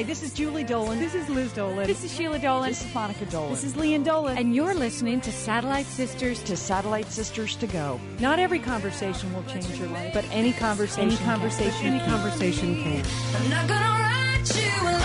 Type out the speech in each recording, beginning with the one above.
Hi, this is Julie Dolan. This is Liz Dolan. This is Sheila Dolan. This is Monica Dolan. This is Lian Dolan. And you're listening to Satellite Sisters to Satellite Sisters to Go. Not every conversation will change your life, but any conversation, any conversation, can. any conversation can. I'm not gonna write you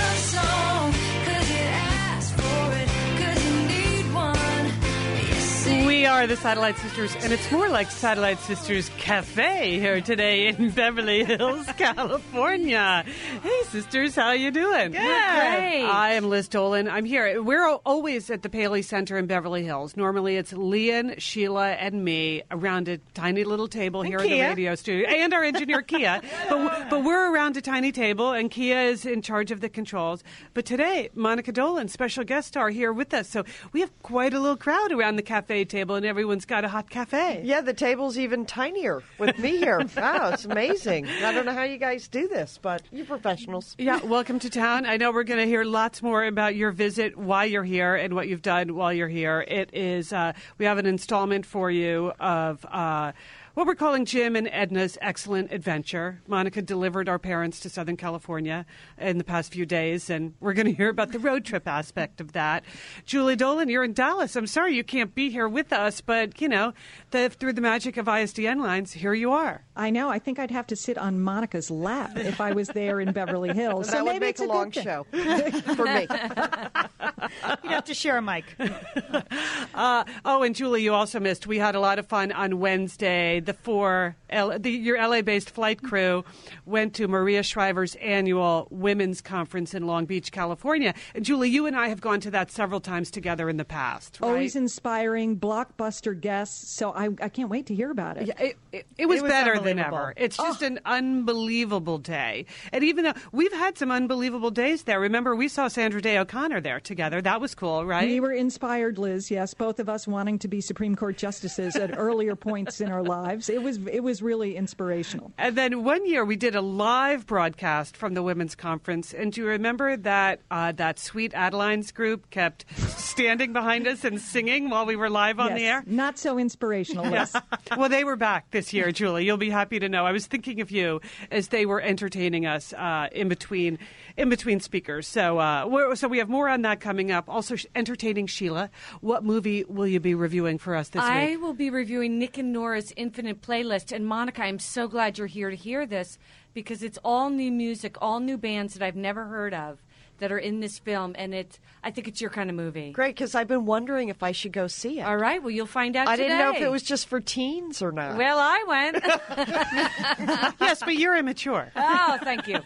We are the Satellite Sisters, and it's more like Satellite Sisters Cafe here today in Beverly Hills, California. Hey, sisters, how you doing? Good. Great. I am Liz Dolan. I'm here. We're always at the Paley Center in Beverly Hills. Normally, it's Lian, Sheila, and me around a tiny little table here in the radio studio, and our engineer Kia. But, but we're around a tiny table, and Kia is in charge of the controls. But today, Monica Dolan, special guest star, here with us. So we have quite a little crowd around the cafe table, and everyone's got a hot cafe. Yeah, the table's even tinier with me here. wow, it's amazing. I don't know how you guys do this, but you're professionals. Yeah, welcome to town. I know we're going to hear lots more about your visit, why you're here, and what you've done while you're here. It is uh, we have an installment for you of. Uh, what we're calling Jim and Edna's Excellent Adventure. Monica delivered our parents to Southern California in the past few days, and we're going to hear about the road trip aspect of that. Julie Dolan, you're in Dallas. I'm sorry you can't be here with us, but, you know, the, through the magic of ISDN lines, here you are. I know. I think I'd have to sit on Monica's lap if I was there in Beverly Hills. that so would maybe make it's a good long show for me. You'd have to share a mic. Uh, oh, and Julie, you also missed. We had a lot of fun on Wednesday. The four, L, the, your LA-based flight crew went to Maria Shriver's annual women's conference in Long Beach, California. And Julie, you and I have gone to that several times together in the past. Right? Always inspiring, blockbuster guests. So I, I can't wait to hear about it. Yeah, it, it, it was It was better than ever. It's just oh. an unbelievable day. And even though we've had some unbelievable days there, remember we saw Sandra Day O'Connor there together. That was cool, right? We were inspired, Liz. Yes, both of us wanting to be Supreme Court justices at earlier points in our lives. It was it was really inspirational. And then one year we did a live broadcast from the women's conference. And do you remember that uh, that sweet Adeline's group kept standing behind us and singing while we were live on Yes, the air? Not so inspirational, Yes. well, they were back this year, Julie. You'll be happy to know. I was thinking of you as they were entertaining us uh, in between in between speakers. So, uh, so we have more on that coming up. Also, entertaining Sheila. What movie will you be reviewing for us this I week? I will be reviewing Nick and Nora's Infinite Playlist. And Monica, I'm so glad you're here to hear this because it's all new music, all new bands that I've never heard of that are in this film. And it's, I think it's your kind of movie. Great, because I've been wondering if I should go see it. All right. Well, you'll find out I didn't know if it was just for teens or not. Well, I went. yes, but you're immature. oh, thank you.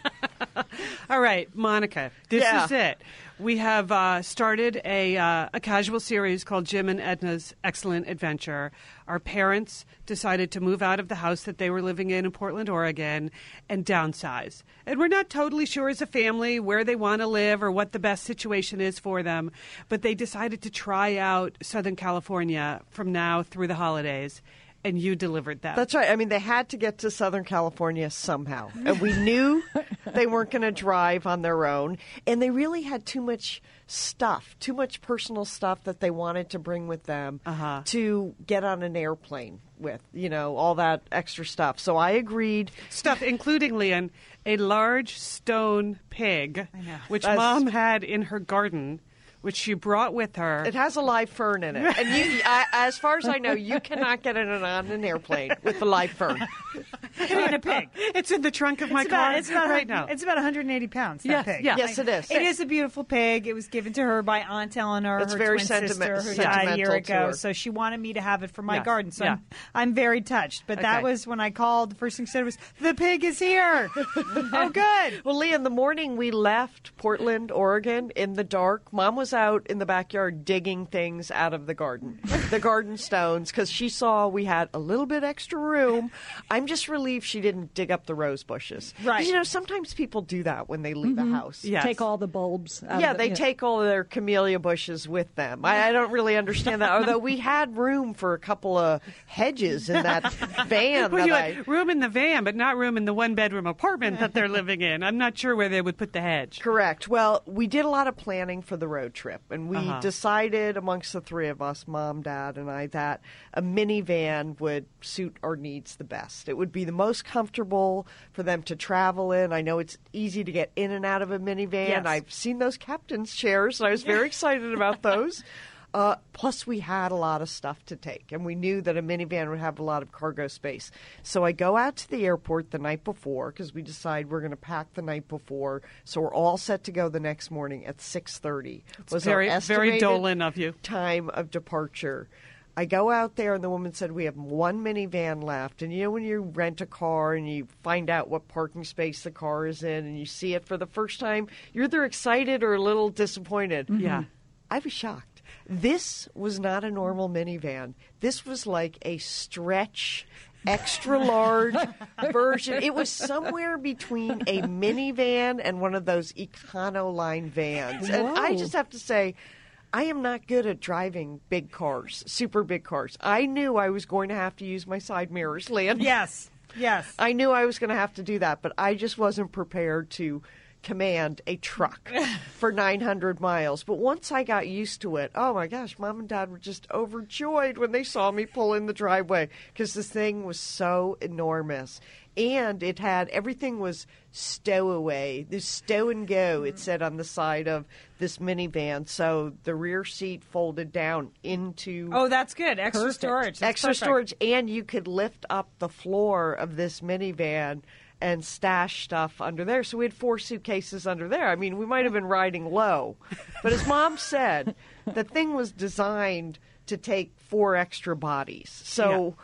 All right, Monica, this Yeah. is it. We have uh, started a, uh, a casual series called Jim and Edna's Excellent Adventure. Our parents decided to move out of the house that they were living in in Portland, Oregon, and downsize. And we're not totally sure as a family where they want to live or what the best situation is for them, but they decided to try out Southern California from now through the holidays. And you delivered that. That's right. I mean, they had to get to Southern California somehow. And we knew they weren't going to drive on their own. And they really had too much stuff, too much personal stuff that they wanted to bring with them Uh-huh. to get on an airplane with, you know, all that extra stuff. So I agreed. stuff, including Leon, a large stone pig, which That's- mom had in her garden, which she brought with her. It has a live fern in it. And you, I, as far as I know, you cannot get it on an airplane with a live fern. and a pig. It's in the trunk of my It's car about, it's about right now. It's about 180 pounds. That Yes, pig. yeah. Yes, it is. It is a beautiful pig. It was given to her by Aunt Eleanor, It's her very twin sentiment- sister, who died a year ago. her. So she wanted me to have it for my Yes, garden. So yeah. I'm, I'm very touched. But that was when I called. The first thing she said was, "The pig is here." oh, good. Well, Lee, in the morning we left Portland, Oregon in the dark. Mom was out in the backyard digging things out of the garden, the garden stones, because she saw we had a little bit extra room. I'm just relieved she didn't dig up the rose bushes. Right. You know, sometimes people do that when they leave a house. Yes. Take all the bulbs. Out Yeah, of the, they you know. take all their camellia bushes with them. I, I don't really understand that. Although we had room for a couple of hedges in that van Well, that you I. had room in the van, but not room in the one bedroom apartment that they're living in. I'm not sure where they would put the hedge. Correct. Well, we did a lot of planning for the road trip, and we Uh-huh. decided amongst the three of us, mom, dad, and I, that a minivan would suit our needs the best. It would be the most comfortable for them to travel in. I know it's easy to get in and out of a minivan. Yes. I've seen those captain's chairs, and I was very excited about those. Uh, plus, we had a lot of stuff to take, and we knew that a minivan would have a lot of cargo space. So I go out to the airport the night before because we decide we're going to pack the night before, so we're all set to go the next morning at six thirty. Was very, very Dolan of you. time of departure. I go out there, and the woman said, We have one minivan left. And you know, when you rent a car and you find out what parking space the car is in and you see it for the first time, you're either excited or a little disappointed. Mm-hmm. Yeah. I was shocked. This was not a normal minivan. This was like a stretch, extra large version. It was somewhere between a minivan and one of those Econoline vans. And I just have to say, I am not good at driving big cars, super big cars. I knew I was going to have to use my side mirrors, Lynn. Yes. Yes. I knew I was going to have to do that, but I just wasn't prepared to command a truck for 900 miles. But once I got used to it, oh my gosh, mom and dad were just overjoyed when they saw me pull in the driveway because this thing was so enormous. And it had everything was stowaway, this stow and go, it mm-hmm. said on the side of this minivan. So the rear seat folded down into Oh, that's good. Extra Perfect. storage. That's extra perfect. storage, and you could lift up the floor of this minivan and stash stuff under there. So we had four suitcases under there. I mean, we might have been riding low, but as mom said, the thing was designed to take four extra bodies. So. w-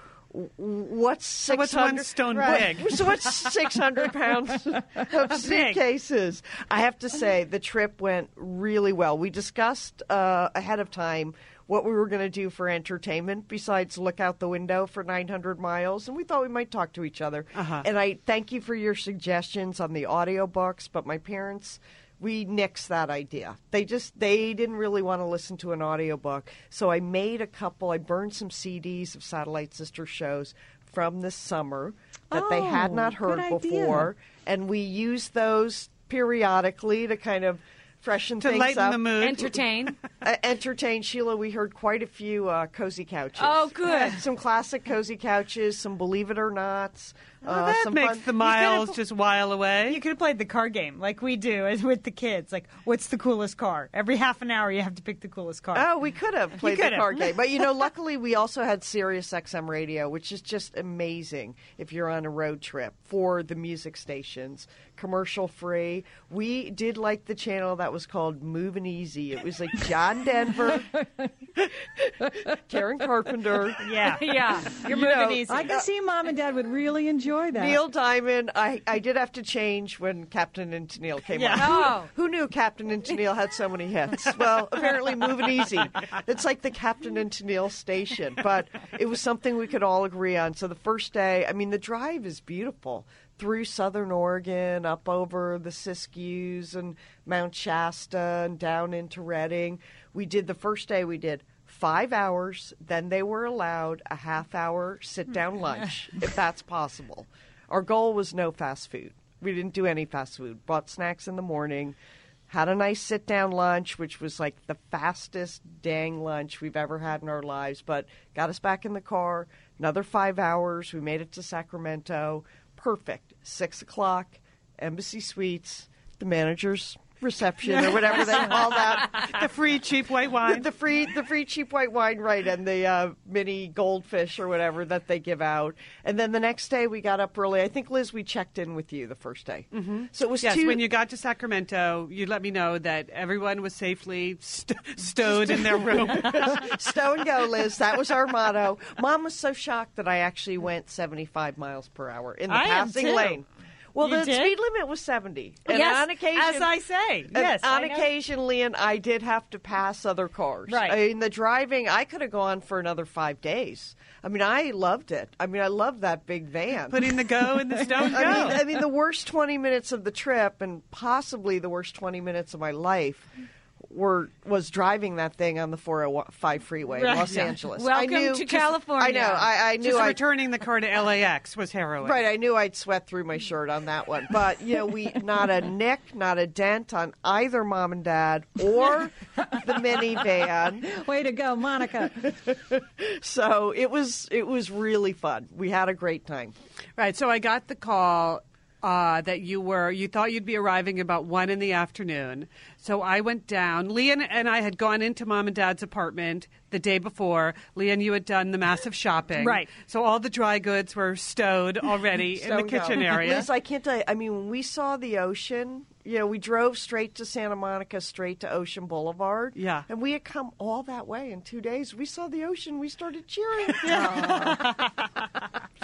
What's six what's one stone big? So what's six hundred pounds of suitcases? I have to say the trip went really well. We discussed uh, ahead of time what we were going to do for entertainment besides look out the window for 900 miles, and we thought we might talk to each other. Uh-huh. And I thank you for your suggestions on the audiobooks, but my parents we nixed that idea. They just they didn't really want to listen to an audiobook. So I made a couple I burned some CDs of Satellite Sister shows from this summer that they had Oh, not good heard idea. before and we used those periodically to kind of freshen To things lighten up. the mood. Entertain. Uh, entertain Sheila. We heard quite a few uh, cozy couches. Oh, good. Some classic cozy couches. Some believe it or nots. Well, uh, that some makes fun- the miles just while away. You could have played the car game like we do as with the kids. Like, what's the coolest car? Every half an hour, you have to pick the coolest car. Oh, we could have played the could have. card game, but you know, luckily we also had Sirius XM radio, which is just amazing if you're on a road trip for the music stations, commercial free. We did like the channel that was called Moving Easy. It was like John Denver, Karen Carpenter, yeah. yeah. You're You moving know, easy. I can see mom and dad would really enjoy that. Neil Diamond. I, I did have to change when Captain and Tennille came Yeah. on. Oh. Who knew Captain and Tennille had so many hits? Well, apparently Moving Easy. It's like the Captain and Tennille station, but it was something we could all agree on. So the first day, I mean, the drive is beautiful through southern Oregon, up over the Siskiyous and Mount Shasta and down into Redding. We did the first day, we did five hours, then they were allowed a half hour sit down hmm. lunch, if that's possible. Our goal was no fast food. We didn't do any fast food. Bought snacks in the morning, had a nice sit down lunch, which was like the fastest dang lunch we've ever had in our lives, but got us back in the car. Another five hours. We made it to Sacramento. Perfect. Six o'clock, Embassy Suites, the manager's reception or whatever they call that. the free cheap white wine. the free the free cheap white wine right and the uh, mini goldfish or whatever that they give out and then the next day we got up early i think liz we checked in with you the first day mm-hmm. so it was Yes, two when you got to Sacramento, you let me know that everyone was safely st- stowed in their room. stow and go liz that was our motto mom was so shocked that i actually went 75 miles per hour in the I passing lane well You the did? speed limit was 70 and yes, on occasion as I say. Yes. on occasion, Lian, I did have to pass other cars. Right. I mean, the driving, I could have gone for another five days. I mean, I loved it. I mean, I love that big van. Putting the go in the stone go. I mean, I mean, the worst 20 minutes of the trip, and possibly the worst 20 minutes of my life, were was driving that thing on the 405 freeway in Right. Los Yeah. Angeles. I Welcome knew to just- California. I know. I, I knew Just I returning the car to LAX was heroin. Right, I knew I'd sweat through my shirt on that one. But, you know, we not a nick, not a dent on either mom and dad or the minivan. Way to go, Monica. So it was it was really fun. We had a great time. Right. So I got the call uh, that you were you thought you'd be arriving about one in the afternoon. So I went down. Lian and I had gone into mom and dad's apartment the day before. Lian, you had done the massive shopping. Right. So all the dry goods were stowed already in the Stone go. kitchen area. Liz, I can't tell you. I mean, when we saw the ocean, you know, we drove straight to Santa Monica, straight to Ocean Boulevard. Yeah. And we had come all that way in two days. We saw the ocean. We started cheering. Yeah.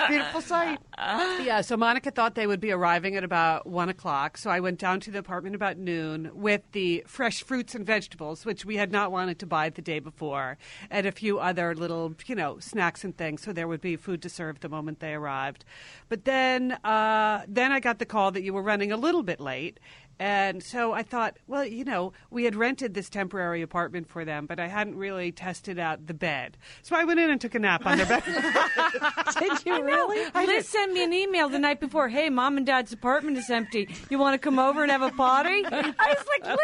Beautiful sight. Yeah, so Monica thought they would be arriving at about one o'clock. So I went down to the apartment about noon with the fresh fruits and vegetables, which we had not wanted to buy the day before, and a few other little, you know, snacks and things. So there would be food to serve the moment they arrived. But then, uh, then I got the call that you were running a little bit late. And so I thought, well, you know, we had rented this temporary apartment for them, but I hadn't really tested out the bed. So I went in and took a nap on their bed. Did you really? Liz sent me an email the night before. Hey, mom and dad's apartment is empty. You want to come over and have a party? I was like,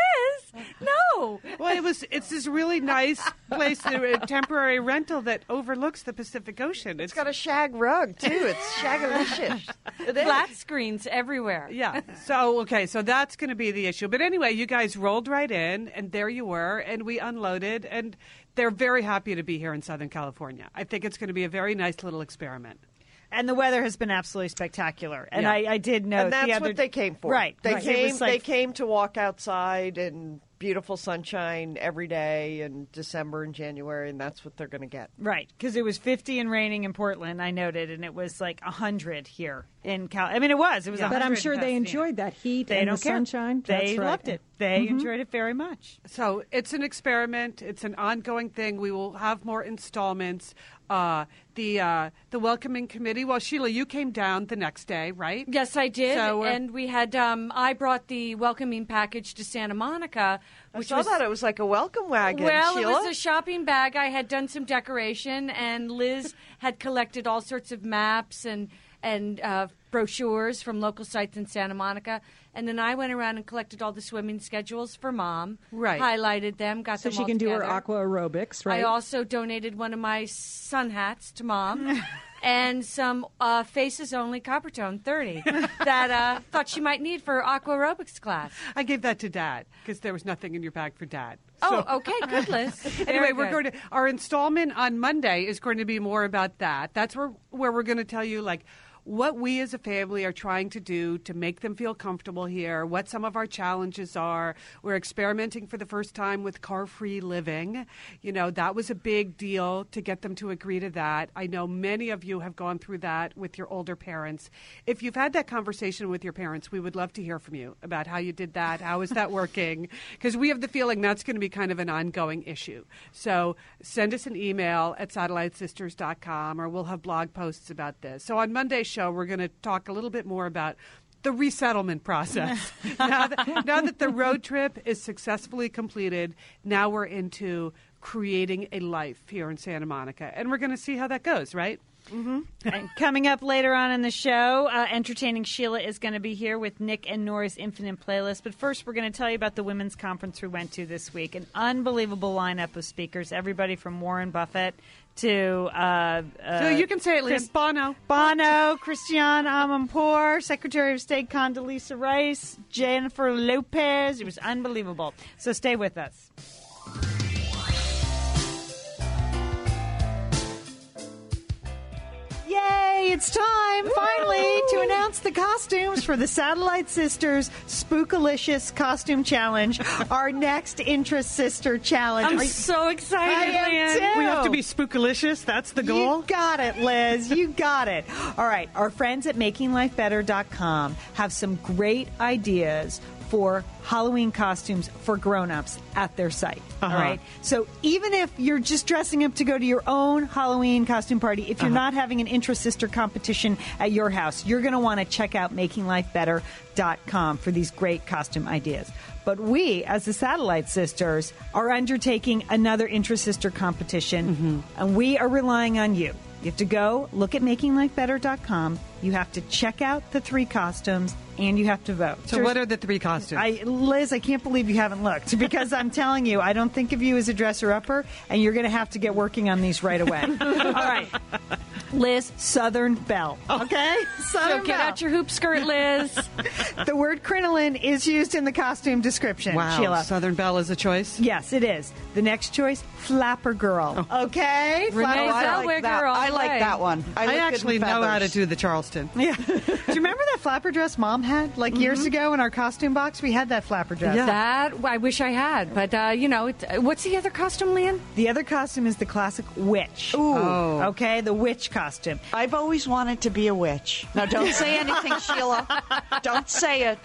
Liz, no. Well, it was. It's this really nice place, a temporary rental that overlooks the Pacific Ocean. It's got a shag rug, too. It's shagalicious. It is. Flat screens everywhere. yeah. So okay, so that's going to be the issue. But anyway, you guys rolled right in, and there you were, and we unloaded, and they're very happy to be here in Southern California. I think it's going to be a very nice little experiment. And the weather has been absolutely spectacular. And Yeah. I, I did know and that's the other what they came for. Right. They right. Came. like- they came to walk outside in beautiful sunshine every day in December and January, and that's what they're going to get. Right, because it was 50 and raining in Portland, I noted, and it was like 100 here in Cal. I mean, it was. It was. But 100 I'm sure they enjoyed that heat They and don't the care. sunshine. They That's right. loved it. They mm-hmm. enjoyed it very much. So it's an experiment. It's an ongoing thing. We will have more installments. Uh, the uh, the welcoming committee. Well, Sheila, you came down the next day, right? Yes, I did. So, uh, and we had, um, I brought the welcoming package to Santa Monica. I Which saw was, that it was like a welcome wagon. Well, Sheila. it was a shopping bag. I had done some decoration, and Liz had collected all sorts of maps and and uh, brochures from local sites in Santa Monica. And then I went around and collected all the swimming schedules for Mom. Right. Highlighted them, got So them she all can do her aqua aerobics, right? I also donated one of my sun hats to Mom. And some uh, faces only Coppertone 30 that uh, thought she might need for aqua aerobics class. I gave that to Dad because there was nothing in your bag for Dad. Oh, okay, good, Liz. Anyway, Very we're going to our installment on Monday is going to be more about that. That's where where we're going to tell you like what we as a family are trying to do to make them feel comfortable here, what some of our challenges are. We're experimenting for the first time with car-free living. You know, that was a big deal to get them to agree to that. I know many of you have gone through that with your older parents. If you've had that conversation with your parents, we would love to hear from you about how you did that. How is that working? Because we have the feeling that's going to be kind of an ongoing issue. So send us an email at satellitesisters.com or we'll have blog posts about this. So on Monday's show, we're going to talk a little bit more about the resettlement process. now, that, now that the road trip is successfully completed, now we're into creating a life here in Santa Monica. And we're going to see how that goes, right? and coming up later on in the show, uh, entertaining Sheila is going to be here with Nick and Nora's Infinite Playlist. But first, we're going to tell you about the women's conference we went to this week. An unbelievable lineup of speakers, everybody from Warren Buffett to uh, uh, So you can say Liz. Chris- Bono. Bono, Christiane Amanpour, Secretary of State Condoleezza Rice, Jennifer Lopez. It was unbelievable. So stay with us. Yay! It's time finally to announce the costumes for the Satellite Sisters Spookalicious Costume Challenge, our next Intra-Sister Challenge. I'm you- so excited, I am too. We have to be spookalicious. That's the goal. You got it, Liz. You got it. All right. Our friends at makinglifebetter.com have some great ideas for Halloween costumes for grown-ups at their site. all uh-huh. right. So even if you're just dressing up to go to your own Halloween costume party, if you're uh-huh. not having an intra-sister competition at your house, you're going to want to check out makinglifebetter.com for these great costume ideas. But we, as the Satellite Sisters, are undertaking another intra-sister competition, mm-hmm. and we are relying on you. You have to go look at makinglifebetter.com. You have to check out the three costumes, and you have to vote. So, what are the three costumes? I, Liz, I can't believe you haven't looked because I'm telling you, I don't think of you as a dresser upper, and you're going to have to get working on these right away. All right, Liz, Southern Belle. Okay, Southern So get Belle. out your hoop skirt, Liz. the word crinoline is used in the costume description. wow, Sheila. Southern Belle is a choice. Yes, it is. The next choice, Flapper Girl. Okay, Renee Flapper I like that. all I like that one. I, I, look good in actually know how to do the Charleston. Yeah. do you remember that flapper dress mom had like years ago in our costume box? We had that flapper dress. That I wish I had, but uh, you know, uh, what's the other costume, Lian? The other costume is the classic witch. Ooh. Oh. Okay, the witch costume. I've always wanted to be a witch. Now, don't say anything, Sheila. Don't say it.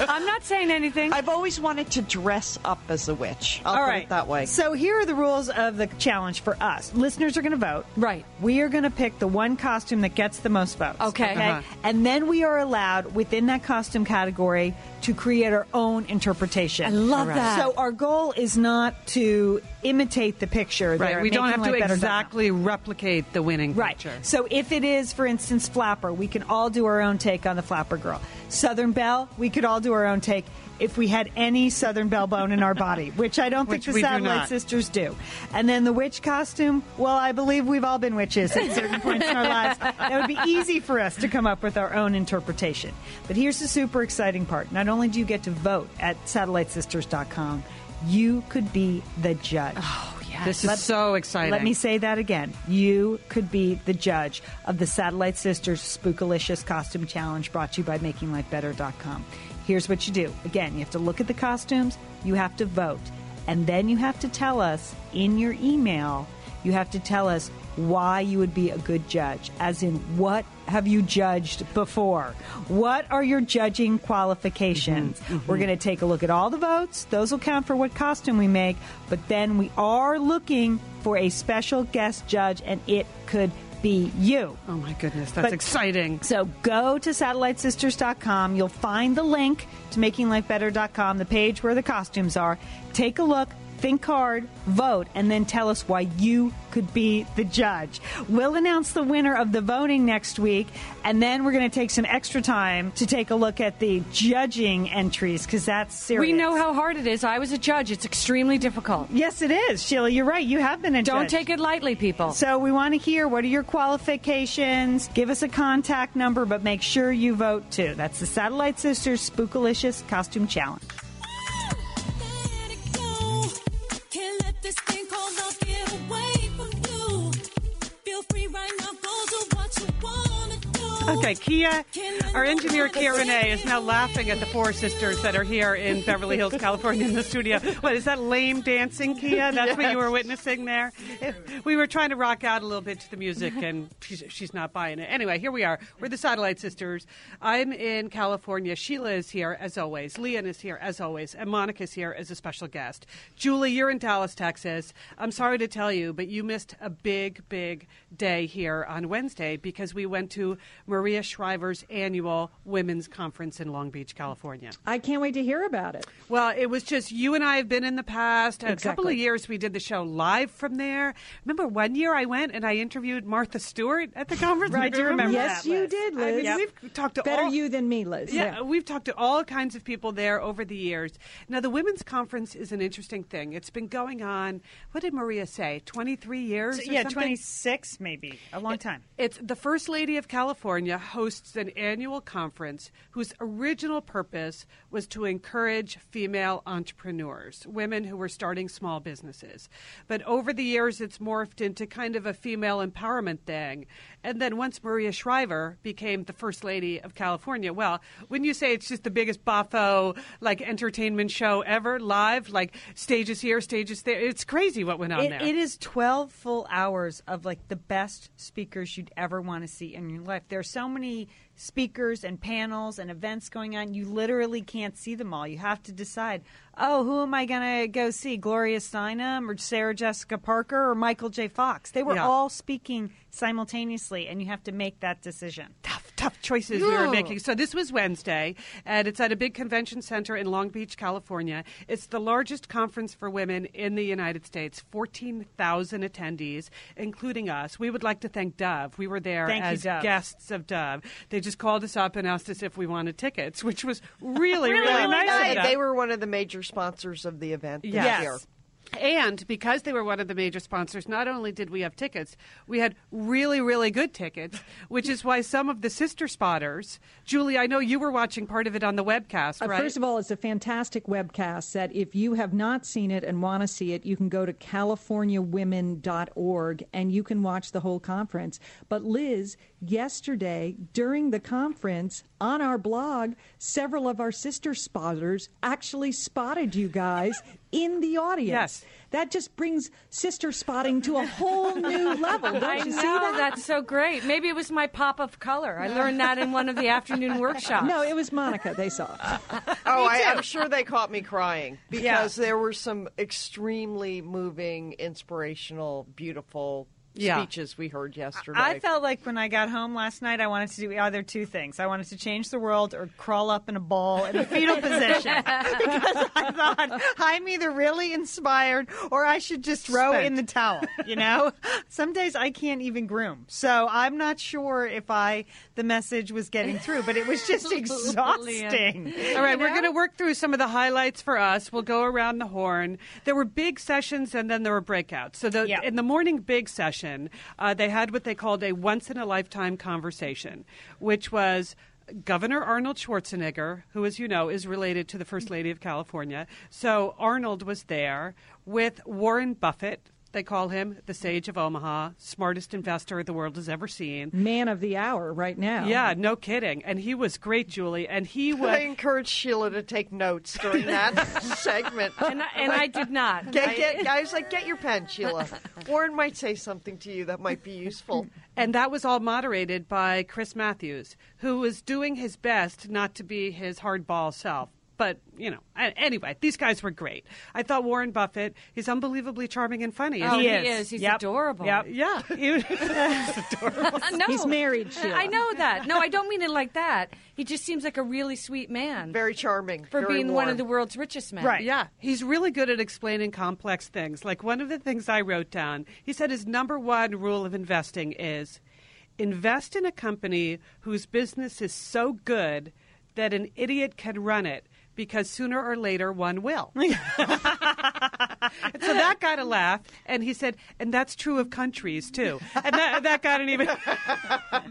I'm not saying anything. I've always wanted to dress up as a witch. I'll All put right. it that way. So here are the rules of the challenge for us. Listeners are going to vote. Right. We are going to pick the one costume that gets the most votes. Okay. Uh-huh. And then we are allowed within that costume category to create our own interpretation. I love right. that. So our goal is not to imitate the picture. Right. We don't have to exactly replicate the winning Right. picture. So if it is, for instance, Flapper, we can all do our own take on the Flapper girl. Southern Belle, we could all do our own take if we had any Southern Belle bone in our body, which I don't Which think we the Satellite not. Sisters do. And then the witch costume, well, I believe we've all been witches at certain points in our lives. That would be easy for us to come up with our own interpretation. But here's the super exciting part. Not only do you get to vote at satellitesisters.com, you could be the judge. Oh. Yes. This is so exciting. Let me say that again. You could be the judge of the Satellite Sisters Spookalicious Costume Challenge brought to you by MakingLifeBetter.com. Here's what you do. Again, you have to look at the costumes, you have to vote, and then you have to tell us in your email, you have to tell us why you would be a good judge, as in what have you judged before? What are your judging qualifications? Mm-hmm. Mm-hmm. We're going to take a look at all the votes. Those will count for what costume we make, but then we are looking for a special guest judge, and it could be you. Oh my goodness, that's But- exciting. So go to satellitesisters.com. You'll find the link to makinglifebetter.com, the page where the costumes are. Take a look, think hard, vote, and then tell us why you could be the judge. We'll announce the winner of the voting next week, and then we're going to take some extra time to take a look at the judging entries because that's serious. we know how hard it is. I was a judge. It's extremely difficult. Yes, it is, Sheila. You're right. You have been a Don't judge. take it lightly, people. So we want to hear what are your qualifications. Give us a contact number, but make sure you vote too. That's the Satellite Sisters Spookalicious Costume Challenge. Okay, Kia, our engineer Kia Renee is now laughing at the four sisters that are here in Beverly Hills, California, in the studio. What is that lame dancing, Kia? That's what you were witnessing there. We were trying to rock out a little bit to the music, and she's, she's not buying it. Anyway, here we are. We're the Satellite Sisters. I'm in California. Sheila is here as always. Lian is here as always, and Monica's here as a special guest. Julie, you're in Dallas, Texas. I'm sorry to tell you, but you missed a big, big day here on Wednesday because we went to Maria Shriver's annual women's conference in Long Beach, California. I can't wait to hear about it. Well, it was just you and I have been in the past. A couple of years we did the show live from there. Remember one year I went and I interviewed Martha Stewart at the conference? Right, I do remember Yes, that, you Liz. did, I Liz. mean, we've talked to Better all, you than me, Liz. yeah, we've talked to all kinds of people there over the years. Now, the women's conference is an interesting thing. It's been going on. What did Maria say? Twenty three years? or yeah, something? 26 maybe. A long time. It's the First Lady of California hosts an annual conference whose original purpose was to encourage female entrepreneurs, women who were starting small businesses. But over the years, it's morphed into kind of a female empowerment thing. And then once Maria Shriver became the First Lady of California, well, wouldn't you say it's just the biggest boffo like entertainment show ever live? Like stages here, stages there. It's crazy what went on It, there. it is 12 full hours of like the best speakers you'd ever want to see in your life. There are so many speakers and panels and events going on. You literally can't see them all. You have to decide, oh, who am I going to go see? Gloria Steinem or Sarah Jessica Parker or Michael J. Fox? They were Yeah. all speaking simultaneously, and you have to make that decision. tough, tough choices we were making. So this was Wednesday, and it's at a big convention center in Long Beach, California. It's the largest conference for women in the United States. Fourteen thousand attendees, including us. We would like to thank Dove. We were there Thank as Dove. guests of Dove. They just called us up and asked us if we wanted tickets, which was really, Really, really, really nice. nice. of them. They were one of the major sponsors of the event this Yes. year. And because they were one of the major sponsors, not only did we have tickets, we had really, really good tickets, which is why some of the sister spotters, Julie, I know you were watching part of it on the webcast, Uh. First of all, it's a fantastic webcast that if you have not seen it and want to see it, you can go to californiawomen.org and you can watch the whole conference. But Liz, yesterday during the conference on our blog, several of our sister spotters actually spotted you guys in the audience. Yes. That just brings sister spotting to a whole new level. Don't I you know see that? that's so great. Maybe it was my pop of color. I learned that in one of the afternoon workshops. No, it was Monica. They saw. Oh, I, I'm sure they caught me crying because there were some extremely moving, inspirational, beautiful Yeah. speeches we heard yesterday. I felt like when I got home last night, I wanted to do either two things. I wanted to change the world or crawl up in a ball in a fetal position because I thought I'm either really inspired or I should just throw Spent. in the towel. You know, some days I can't even groom, so I'm not sure if I the message was getting through, but it was just exhausting. All right, we're going to work through some of the highlights for us. We'll go around the horn. There were big sessions and then there were breakouts. So the, Yeah. in the morning big session, uh, they had what they called a once in a lifetime conversation, which was Governor Arnold Schwarzenegger, who, as you know, is related to the First Lady of California. So Arnold was there with Warren Buffett. They call him the Sage of Omaha, smartest investor the world has ever seen. Man of the hour right now. Yeah, no kidding. And he was great, Julie. And he was. I encouraged Sheila to take notes during that segment. and I, and I did not. Get, get, I was like, get your pen, Sheila. Warren might say something to you that might be useful. And that was all moderated by Chris Matthews, who was doing his best not to be his hardball self. But, you know, anyway, these guys were great. I thought Warren Buffett, he's unbelievably charming and funny. Oh, isn't he is. is. He's Yep. adorable. Yep. Yeah. he's adorable. Uh, no. He's married, Sheila. I know that. No, I don't mean it like that. He just seems like a really sweet man Very charming. for very being one of the world's richest men. Right. Yeah, he's really good at explaining complex things. Like one of the things I wrote down, he said his number one rule of investing is invest in a company whose business is so good that an idiot can run it because sooner or later one will. So that got a laugh, and he said, and that's true of countries too. And that, that got an even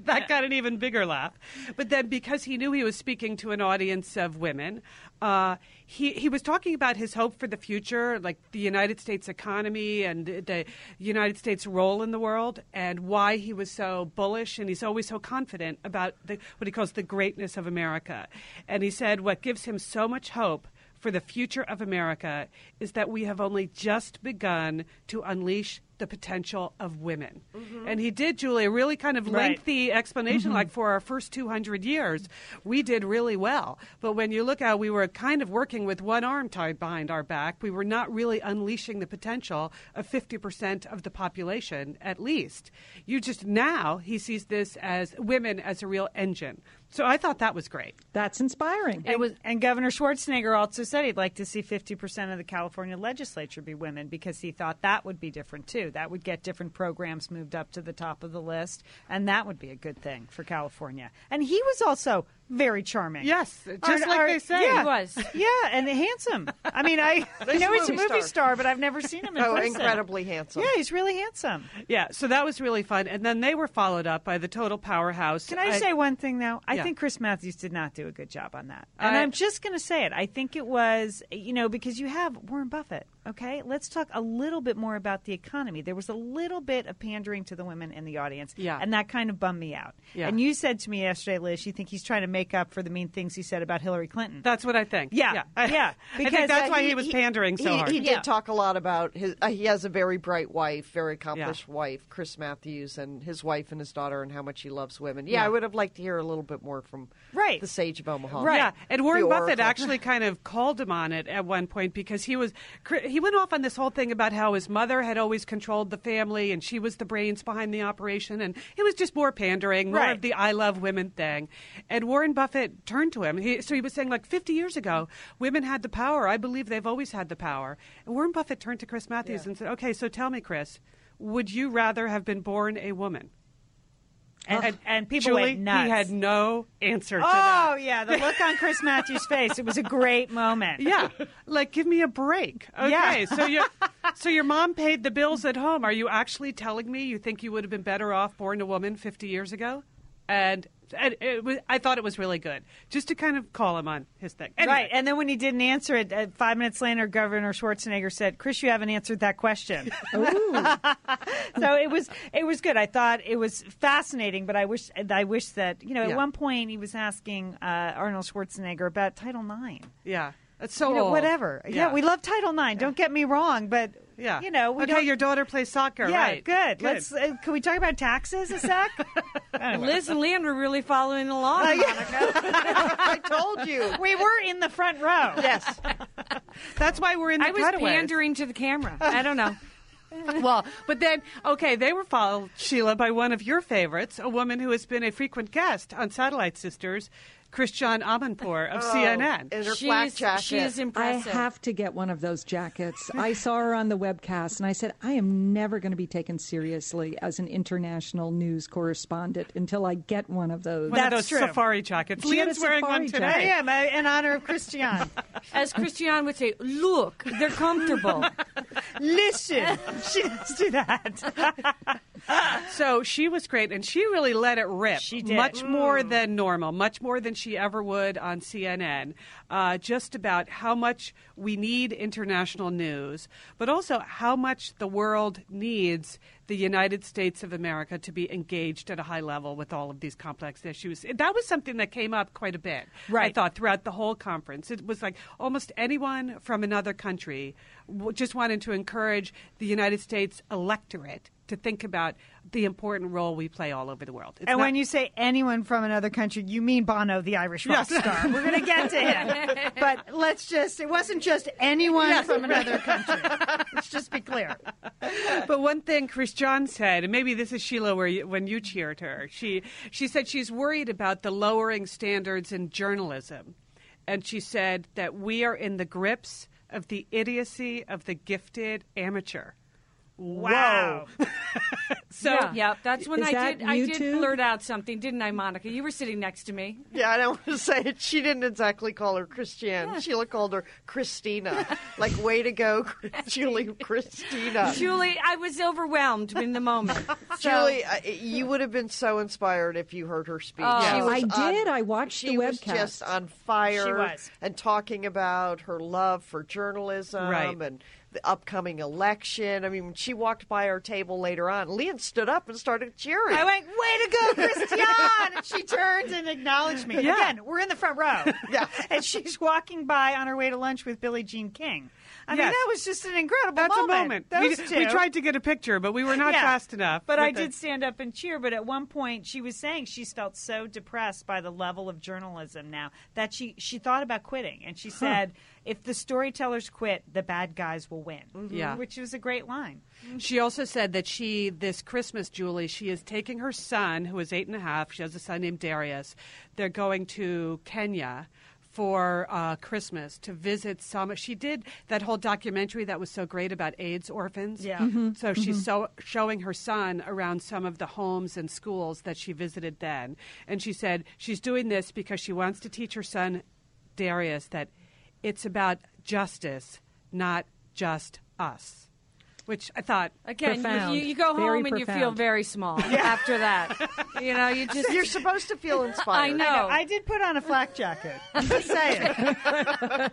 that got an even bigger laugh. But then, because he knew he was speaking to an audience of women, uh, he he was talking about his hope for the future, like the United States economy and the United States role in the world, and why he was so bullish and he's always so confident about the, what he calls the greatness of America. And he said, what gives him so much hope for the future of America is that we have only just begun to unleash the potential of women. Mm-hmm. And he did, Julie, a really kind of Right. lengthy explanation, like mm-hmm. for our first 200 years, we did really well. But when you look at we were kind of working with one arm tied behind our back, we were not really unleashing the potential of 50% of the population, at least. You just now, he sees this as women as a real engine. So I thought that was great. That's inspiring. It was, and Governor Schwarzenegger also said he'd like to see 50% of the California legislature be women because he thought that would be different too. That would get different programs moved up to the top of the list, and that would be a good thing for California. And he was also very charming. Yes, just like they say. Yeah, He was. Yeah, and handsome. I mean, I, I know he's a movie movie star. star, but I've never seen him in Oh, person. incredibly handsome. Yeah, he's really handsome. Yeah, so that was really fun. And then they were followed up by the total powerhouse. Can I, say one thing though? I Yeah. think Chris Matthews did not do a good job on that, and I- I'm just going to say it. I think it was, you know, because you have Warren Buffett. Okay, let's talk a little bit more about the economy. There was a little bit of pandering to the women in the audience, Yeah. and that kind of bummed me out. Yeah. And you said to me yesterday, Liz, you think he's trying to make up for the mean things he said about Hillary Clinton. That's what I think. Yeah, yeah, yeah, I think that's uh, why he, he- was pandering so he, hard. He Yeah. did talk a lot about his. Uh, he has a very bright wife, very accomplished Yeah. wife, Chris Matthews, and his wife and his daughter, and how much he loves women. Yeah, Yeah. I would have liked to hear a little bit more from Right. the Sage of Omaha. Right. Yeah, and Warren Buffett Oracle. actually kind of called him on it at one point because he was he went off on this whole thing about how his mother had always controlled the family and she was the brains behind the operation, and it was just more pandering, more Right. of the "I love women" thing. And Warren Buffett turned to him. He, so he was saying, like 50 years ago, women had the power. I believe they've always had the power. And Warren Buffett turned to Chris Matthews and said, "Okay, so tell me, Chris, would you rather have been born a woman?" and, and people Julie, went nuts. he had no answer to oh yeah, the look on Chris Matthews' face. It was a great moment. Yeah, like give me a break. Okay, Yeah. so your so your mom paid the bills at home. Are you actually telling me you think you would have been better off born a woman 50 years ago? And, and it was, I thought it was really good, just to kind of call him on his thing. Anyway, Right, and then when he didn't answer it, uh, five minutes later, Governor Schwarzenegger said, "Chris, you haven't answered that question." so it was it was good. I thought it was fascinating, but I wish I wish that you know at Yeah. one point he was asking uh, Arnold Schwarzenegger about Title IX. yeah, it's so You know, old. whatever. Yeah. we love Title IX. Don't get me wrong, but Yeah, you know, we okay, don't. your daughter plays soccer, yeah, right? good. Let's. Uh, can we talk about taxes a sec? Liz and Lian were really following along. Monica. I told you. we were in the front row. yes. That's why we're in the cutaway. I was cutaways. pandering to the camera. I don't know. well, but then, okay, they were followed, Sheila, by one of your favorites, a woman who has been a frequent guest on Satellite Sisters, Christiane Amanpour of CNN. In her flak jacket. she's I impressive. have to get one of those jackets. I saw her on the webcast and I said, I am never going to be taken seriously as an international news correspondent until I get one of those. One of those true. safari jackets. She had Lian's wearing safari one jacket. I am uh, in honor of Christiane. As Christiane would say, look, they're comfortable. Listen, she does do that. So she was great, and she really let it rip. She did. much more than normal, much more than she ever would on CNN. Uh, just about how much we need international news, but also how much the world needs the United States of America to be engaged at a high level with all of these complex issues. That was something that came up quite a bit. I Right. thought throughout the whole conference, it was like almost anyone from another country just wanted to encourage the United States electorate to think about the important role we play all over the world. It's And not- when you say anyone from another country, you mean Bono, the Irish rock star. We're going to get to him. But let's just, it wasn't just anyone from another country. Let's just be clear. but one thing Christiane said, and maybe this is Sheila, where you, when you cheered her, she she said she's worried about the lowering standards in journalism, and she said that we are in the grips of the idiocy of the gifted amateur. Wow. So yeah, yeah, that's when Is I that did. I did YouTube? blurt out something, didn't I, Monica? You were sitting next to me. Yeah, I don't want to say it. She didn't exactly call her Christiane. Sheila called her Christina. like, way to go, Julie Christina. Julie, I was overwhelmed in the moment. So- Julie, I- you would have been so inspired if you heard her speech. Oh. She was I on- did. I watched she the was webcast. just on fire. She was. and talking about her love for journalism Right. and the upcoming election. I mean, when she walked by our table later on, Lian stood up and started cheering. I went, way to go, Christiane! And she turns and acknowledged me. Yeah. Again, we're in the front row. Yeah. And she's walking by on her way to lunch with Billie Jean King. I mean, that was just an incredible That's moment. a moment. Those we, two. we tried to get a picture, but we were not Yeah. fast enough. But I the- did stand up and cheer. But at one point, she was saying she's felt so depressed by the level of journalism now that she she thought about quitting. And she said, "If the storytellers quit, the bad guys will win." Mm-hmm. Yeah. which was a great line. Mm-hmm. She also said that she, this Christmas, Julie, she is taking her son, who is eight and a half. She has a son named Darius. They're going to Kenya for uh, Christmas to visit some. She did that whole documentary that was so great about AIDS orphans. Yeah. Mhm. So she's so, showing her son around some of the homes and schools that she visited then. And she said she's doing this because she wants to teach her son, Darius, that it's about justice, not just us. Which I thought Again, Profound. you, you go home and you feel very small after that. You know, you just. You're supposed to feel inspired. I know. I did put on a flak jacket. I'm just saying.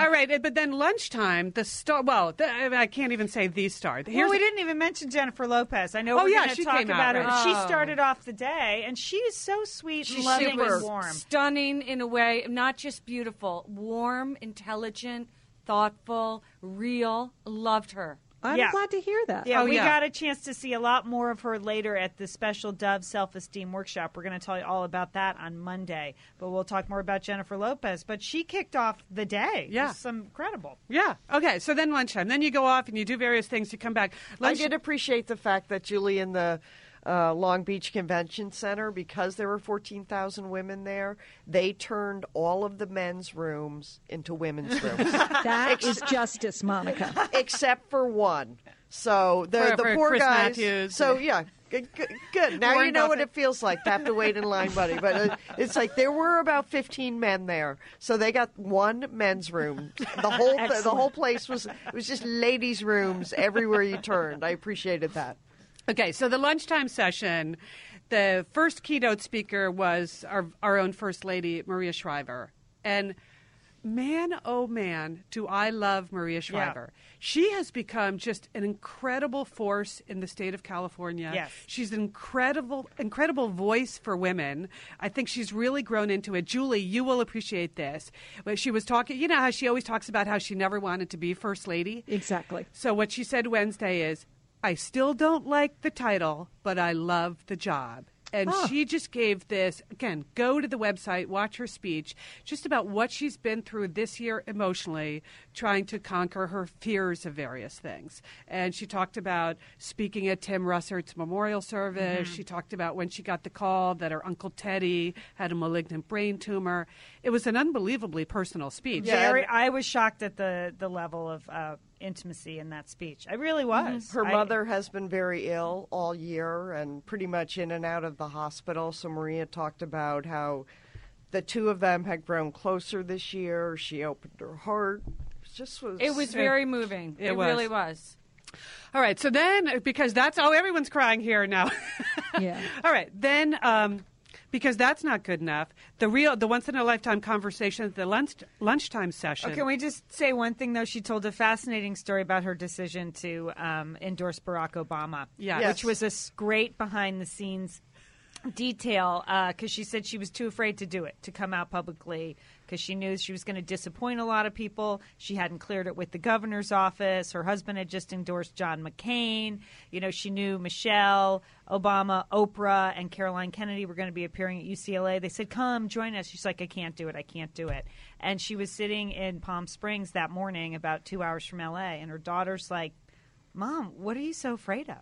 All right, but then lunchtime, the star. Well, the, I can't even say the star. well, we didn't even mention Jennifer Lopez. I know Oh, we're yeah, going to she talk came out, about her. right. She Oh. started off the day, and she is so sweet and She's loving super. and warm. Stunning in a way, not just beautiful, warm, intelligent, thoughtful, real. Loved her. I'm Yeah. glad to hear that. Yeah, Oh, we yeah. got a chance to see a lot more of her later at the special Dove Self Esteem Workshop. We're going to tell you all about that on Monday, but we'll talk more about Jennifer Lopez. But she kicked off the day. Yeah. With some incredible. Yeah. Okay. So then lunchtime. Then you go off and you do various things. You come back. I Lunch- did appreciate the fact that Julie and the uh, Long Beach Convention Center, because there were 14,000 women there, they turned all of the men's rooms into women's rooms, That is justice, Monica. except for one. So the For- the for poor Chris guys. Matthews. So yeah. Good, good, good. Now Warren you know what it feels like to have to wait in line, buddy. But uh, it's like there were about fifteen men there, so they got one men's room. The whole the whole place was it was just ladies' rooms everywhere you turned. I appreciated that. Okay, so the lunchtime session, the first keynote speaker was our, our own First Lady, Maria Shriver. And man, oh man, do I love Maria Shriver. She has become just an incredible force in the state of California. Yes. She's an incredible, incredible voice for women. I think she's really grown into it. Julie, you will appreciate this. But she was talking, you know how she always talks about how she never wanted to be First Lady? Exactly. So what she said Wednesday is, I still don't like the title, but I love the job. And she just gave this again. Go to the website, watch her speech, just about what she's been through this year emotionally, trying to conquer her fears of various things. And she talked about speaking at Tim Russert's memorial service. She talked about when she got the call that her uncle Teddy had a malignant brain tumor. It was an unbelievably personal speech. Yeah, Very, I was shocked at the the level of uh, intimacy in that speech. I really was. Her I- mother has been very ill all year and pretty much in and out of the hospital. So Maria talked about how the two of them had grown closer this year. She opened her heart. It just was. It was very moving. It It, was. really was. All right. So then, because that's oh, everyone's crying here now. Yeah. All right. Then, um, because that's not good enough, the real, the once in a lifetime conversation at the lunch lunchtime session. Oh, Can we just say one thing though? She told a fascinating story about her decision to um, endorse Barack Obama. Yes. Yes. which was a great behind the scenes detail because she said she was too afraid to do it to come out publicly because she knew she was going to disappoint a lot of people. She hadn't cleared it with the governor's office. Her husband had just endorsed john mccain. You know she knew michelle obama oprah and caroline kennedy were going to be appearing at ucla they said come join us. She's like i can't do it. I can't do it. And she was sitting in palm springs that morning about two hours from la and her daughter's like mom what are you so afraid of?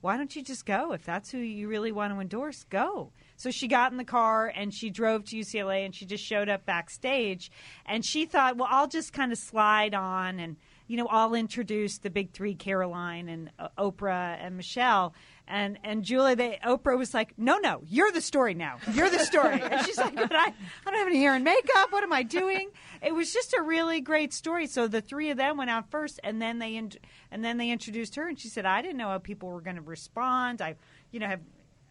Why don't you just go? If that's who you really want to endorse, go. So she got in the car and she drove to UCLA and she just showed up backstage. And she thought, well, I'll just kind of slide on and, you know, I'll introduce the big three, Caroline and uh, Oprah and Michelle. And and Julie, they, Oprah was like, no, no, you're the story now. You're the story. and she's like, but I, I don't have any hair and makeup. What am I doing? It was just a really great story. So the three of them went out first, and then they in, and then they introduced her, and she said, I didn't know how people were going to respond. I, you know, have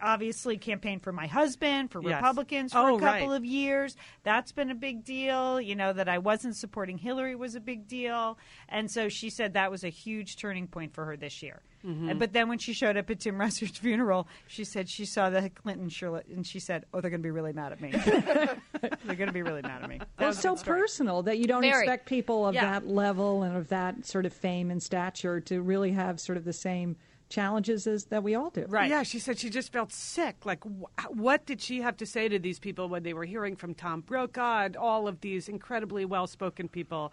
obviously campaigned for my husband, for Yes. Republicans for Oh, a couple right. of years. That's been a big deal. You know, that I wasn't supporting Hillary was a big deal. And so she said that was a huge turning point for her this year. Mm-hmm. And- But then when she showed up at Tim Russert's funeral, she said she saw the Clinton Charlotte, and she said, "Oh, they're going to be really mad at me. they're going to be really mad at me." That Well, was so personal that you don't Very. expect people of Yeah. that level and of that sort of fame and stature to really have sort of the same challenges as that we all do. Right. Yeah, she said she just felt sick. Like, wh- what did she have to say to these people when they were hearing from Tom Brokaw and all of these incredibly well spoken people?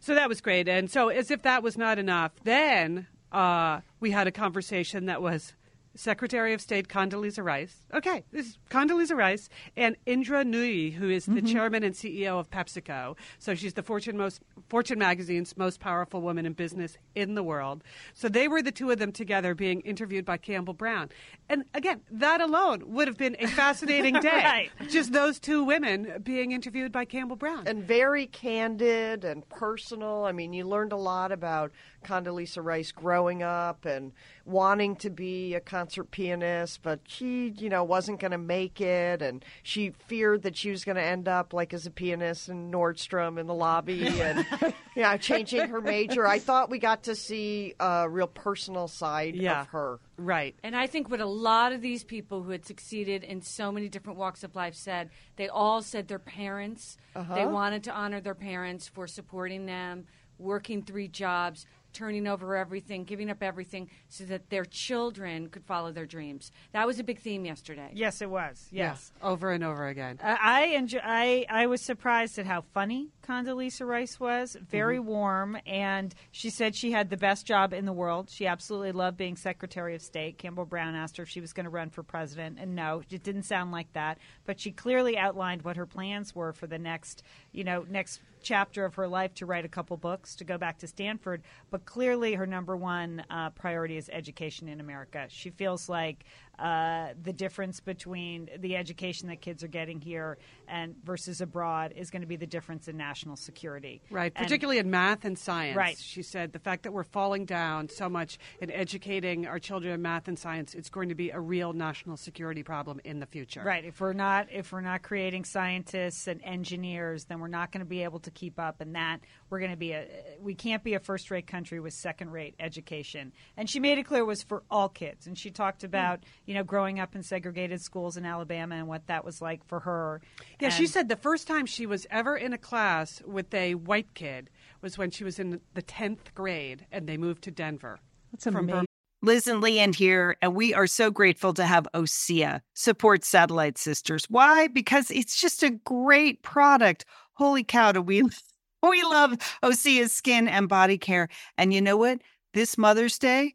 So that was great. And so, as if that was not enough, then uh, we had a conversation that was Secretary of State Condoleezza Rice. Okay, this is Condoleezza Rice and Indra Nooyi, who is the mm-hmm. chairman and CEO of PepsiCo. So she's the Fortune most Fortune magazine's most powerful woman in business in the world. So they were the two of them together being interviewed by Campbell Brown. And again, that alone would have been a fascinating day. Right. Just those two women being interviewed by Campbell Brown. and very candid and personal. I mean, you learned a lot about Condoleezza Rice growing up and wanting to be a concert pianist, but she, you know, wasn't going to make it, and she feared that she was going to end up like as a pianist in Nordstrom in the lobby, and yeah, changing her major. I thought we got to see a real personal side Yeah. of her. Right. And I think what a lot of these people who had succeeded in so many different walks of life said, they all said their parents, they uh-huh. wanted to honor their parents for supporting them, working three jobs, turning over everything, giving up everything so that their children could follow their dreams. That was a big theme yesterday. Yes, it was. Yes. Yeah. Over and over again. I I enjoy. I I was surprised at how funny Condoleezza Rice was. Very mm-hmm. warm, and she said she had the best job in the world. She absolutely loved being Secretary of State. Campbell Brown asked her if she was going to run for president, and no, it didn't sound like that. But she clearly outlined what her plans were for the next, you know, next chapter of her life to write a couple books to go back to Stanford. But clearly, her number one uh, priority is education in America. She feels like uh, the difference between the education that kids are getting here and versus abroad is going to be the difference in national security. Right, And- particularly in math and science. Right. She said the fact that we're falling down so much in educating our children in math and science, it's going to be a real national security problem in the future. Right. If we're not if we're not creating scientists and engineers, then we're not going to be able to keep up. And that we're going to be a we can't be a first rate country with second rate education. And she made it clear it was for all kids. And she talked about you know growing up in segregated schools in Alabama and what that was like for her. Yeah, she said the first time she was ever in a class with a white kid was when she was in the 10th grade and they moved to Denver. That's from amazing. Liz and Lian here, and we are so grateful to have OSEA support Satellite Sisters. Why? Because it's just a great product. Holy cow, do we we love OSEA's skin and body care. And you know what? This Mother's Day,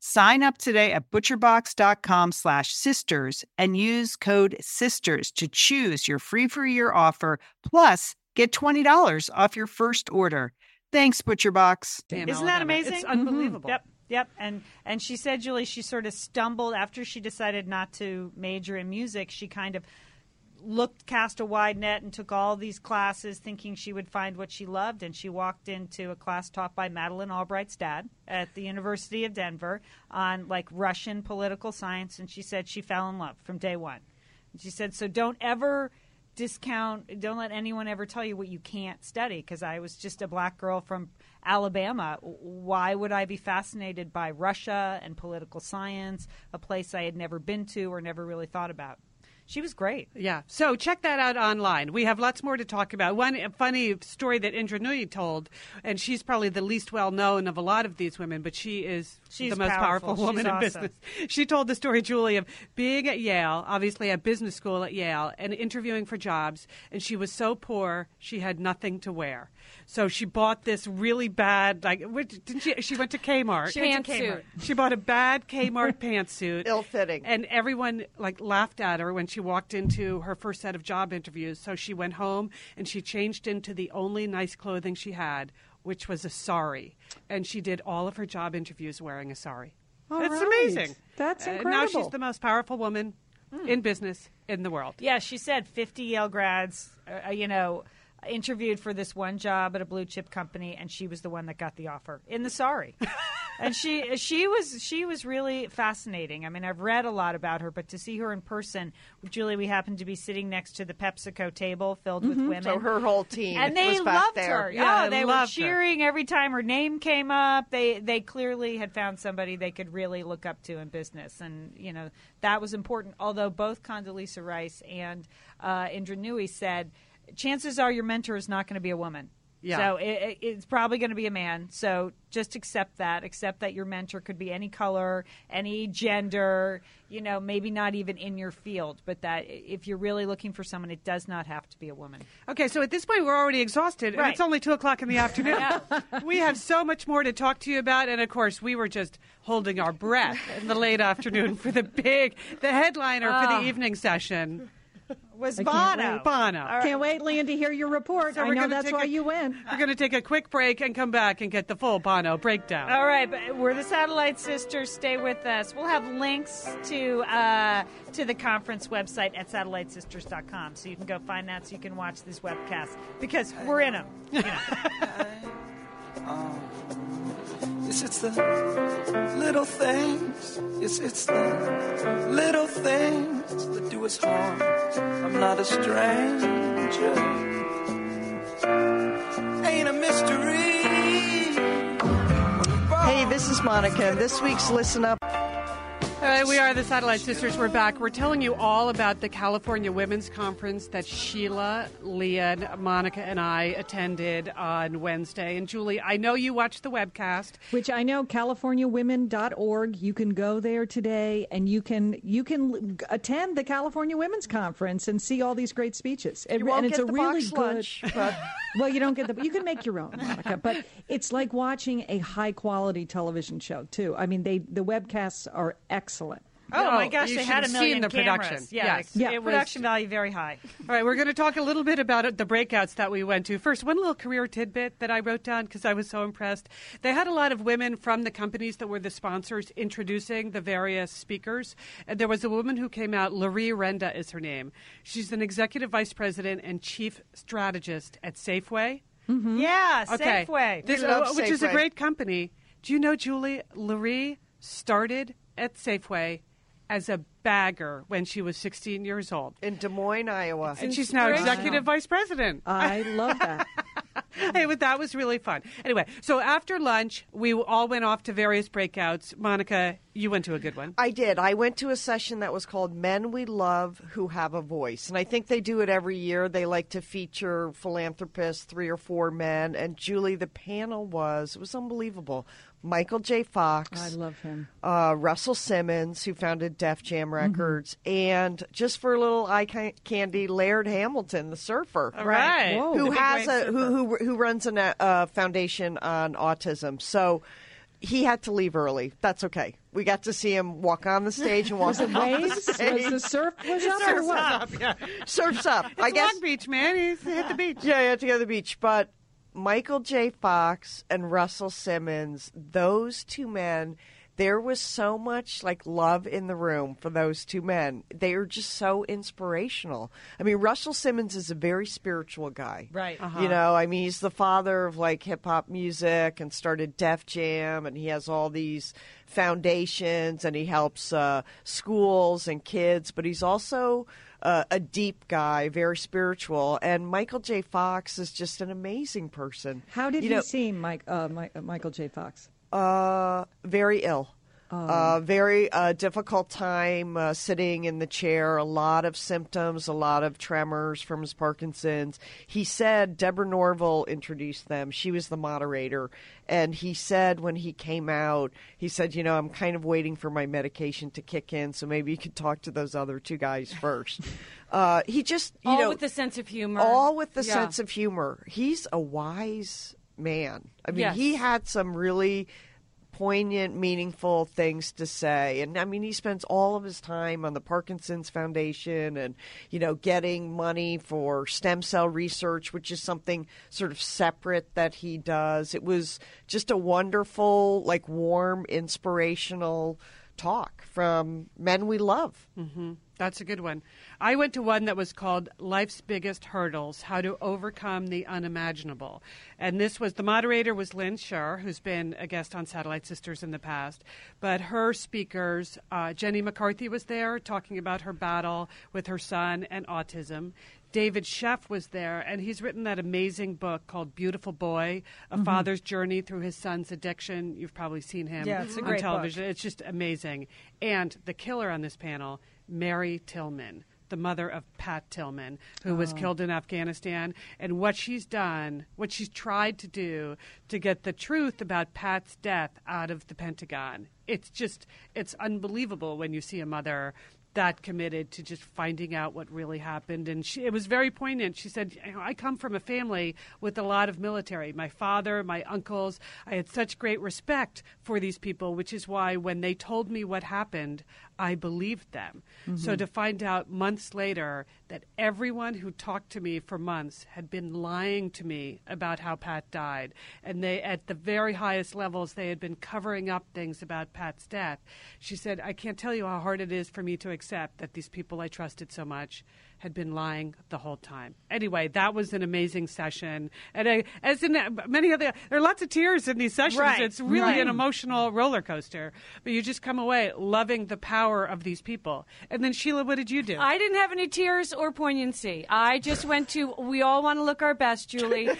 Sign up today at butcherbox.com slash sisters and use code sisters to choose your free for a year offer. Plus, get $20 off your first order. Thanks, ButcherBox. Damn, Isn't that amazing? It's unbelievable. Yep, yep. And and she said, Julie, she sort of stumbled after she decided not to major in music. She kind of looked, cast a wide net, and took all these classes, thinking she would find what she loved. And she walked into a class taught by Madeleine Albright's dad at the University of Denver on like Russian political science. And she said she fell in love from day one. And she said, so don't ever discount don't let anyone ever tell you what you can't study because i was just a black girl from alabama why would i be fascinated by russia and political science a place i had never been to or never really thought about she was great Yeah. So check that out online. We have lots more to talk about. One funny story that Indra Nooyi told, and she's probably the least well known of a lot of these women, but she is She's the most powerful, powerful. woman She's in awesome. business. She told the story, Julie, of being at Yale, obviously at business school at Yale, and interviewing for jobs, and she was so poor she had nothing to wear. So she bought this really bad, like, which, didn't she? She went to Kmart. She went to Pantsuit. Kmart. She bought a bad Kmart pantsuit. Ill-fitting. And everyone like laughed at her when she walked into her first set of job interviews. So she went home and she changed into the only nice clothing she had, which was a sari. And she did all of her job interviews wearing a sari. All It's right. amazing. That's And now she's the most powerful woman in business in the world. yeah she said 50 yale grads uh, you know interviewed for this one job at a blue chip company and she was the one that got the offer in the sari and she she was she was really fascinating. I mean, I've read a lot about her, but to see her in person, Julie, we happened to be sitting next to the PepsiCo table filled with women. So her whole team and they loved there. her. Yeah, oh, they they were loved her. cheering every time her name came up. They they clearly had found somebody they could really look up to in business, and you know that was important. Although both Condoleezza Rice and uh, Indra Nooyi said, chances are your mentor is not going to be a woman. Yeah. So it, it, it's probably going to be a man. So just accept that. Accept that your mentor could be any color, any gender. You know, maybe not even in your field, but that if you're really looking for someone, it does not have to be a woman. Okay, so at this point, we're already exhausted, and it's only 2 o'clock in the afternoon. we have so much more to talk to you about, and of course, we were just holding our breath in the late afternoon for the big, the headliner for Oh. the evening session. Was I can't Bono? wait. Bono. Can't wait, Lian, to hear your report. So I know that's why a- you win. We're going to take a quick break and come back and get the full Bono breakdown. All right, but we're the Satellite Sisters. Stay with us. We'll have links to uh, to the conference website at satellitesisters.com, so you can go find that, so you can watch this webcast because we're in them. You know. Yes, it's the little things. Yes, it's the little things that do us harm. I'm not a stranger. Ain't a mystery. Hey, this is Monica. This week's Listen Up. Right, we are the Satellite Sisters. We're back. We're telling you all about the California Women's Conference that Sheila, Leah, Monica, and I attended on Wednesday. And Julie, I know you watched the webcast. Which I know californiawomen.org. You can go there today and you can you can attend the California Women's Conference and see all these great speeches. And, You won't and it's a the really good lunch, but Well, you don't get the you can make your own, Monica, but it's like watching a high quality television show too. I mean, they the webcasts are excellent. Oh, my gosh, you they had a million seen the cameras. production. Yeah, Yes. Yeah. it was production value very high. All right, we're going to talk a little bit about it, the breakouts that we went to. First, one little career tidbit that I wrote down because I was so impressed. They had a lot of women from the companies that were the sponsors introducing the various speakers. And there was a woman who came out, Larree Renda is her name. She's an executive vice president and chief strategist at Safeway. Yeah, Okay. Safeway. This, We love uh, which is a great company. Do you know, Julie, Larree started at Safeway as a bagger when she was 16 years old. in Des Moines, Iowa. And she's now executive vice president. I love that. hey, but that was really fun. Anyway, so after lunch, we all went off to various breakouts. Monica, you went to a good one. I did. I went to a session that was called Men We Love Who Have a Voice. And I think they do it every year. They like to feature philanthropists, three or four men. And Julie, the panel was, it was unbelievable. Michael J. Fox. I love him. uh, Russell Simmons, who founded Def Jam Mm-hmm. Records, and just for a little eye ca- candy, Laird Hamilton, the surfer, All right. Whoa. who has a who, who who runs a uh, foundation on autism. So he had to leave early. That's okay. We got to see him walk on the stage and walk Was it off waves? the stage. Was the surf was up or what? Surfs up. I It's guess Long Beach, man. He's hit the beach. yeah, he had to go to the beach. But Michael J. Fox and Russell Simmons, those two men, there was so much like love in the room for those two men. They are just so inspirational. I mean, Russell Simmons is a very spiritual guy. Right. You know, I mean, he's the father of like hip hop music and started Def Jam, and he has all these foundations and he helps uh, schools and kids, but he's also uh, a deep guy, very spiritual. And Michael J. Fox is just an amazing person. How did you he know, seem, Mike, uh, uh, Michael J. Fox? uh, very ill. Uh, very uh, difficult time uh, sitting in the chair. A lot of symptoms, a lot of tremors from his Parkinson's. He said Deborah Norville introduced them. She was the moderator, and he said when he came out, he said, "You know, I'm kind of waiting for my medication to kick in, so maybe you could talk to those other two guys first. uh, he just, you All know, with the sense of humor. all with the Yeah. sense of humor. He's a wise man. I mean, Yes. he had some really poignant, meaningful things to say. And I mean, he spends all of his time on the Parkinson's Foundation and, you know, getting money for stem cell research, which is something sort of separate that he does. It was just a wonderful, like, warm, inspirational talk from men we love. Mm-hmm. That's a good one. I went to one that was called Life's Biggest Hurdles How to Overcome the Unimaginable. And this was the moderator was Lynn Sherr, who's been a guest on Satellite Sisters in the past. But her speakers, uh, Jenny McCarthy was there talking about her battle with her son and autism. David Sheff was there, and he's written that amazing book called Beautiful Boy A Father's Journey Through His Son's Addiction. You've probably seen him Yeah, on great book. television. It's just amazing. And the killer on this panel, Mary Tillman, the mother of Pat Tillman, who was oh. killed in Afghanistan, and what she's done, what she's tried to do to get the truth about Pat's death out of the Pentagon. It's just, it's unbelievable when you see a mother that committed to just finding out what really happened. And she, it was very poignant. She said, "You know, I come from a family with a lot of military. My father, my uncles, I had such great respect for these people, which is why when they told me what happened, I believed them. So mm-hmm. to find out months later that everyone who talked to me for months had been lying to me about how Pat died, and they, at the very highest levels, they had been covering up things about Pat's death. She said, I can't tell you how hard it is for me to accept that these people I trusted so much had been lying the whole time. Anyway, that was an amazing session. And I, as in many other, there are lots of tears in these sessions. Right, It's really right. an emotional roller coaster. But you just come away loving the power of these people. And then, Sheila, what did you do? I didn't have any tears or poignancy. I just went to. We all want to look our best, Julie.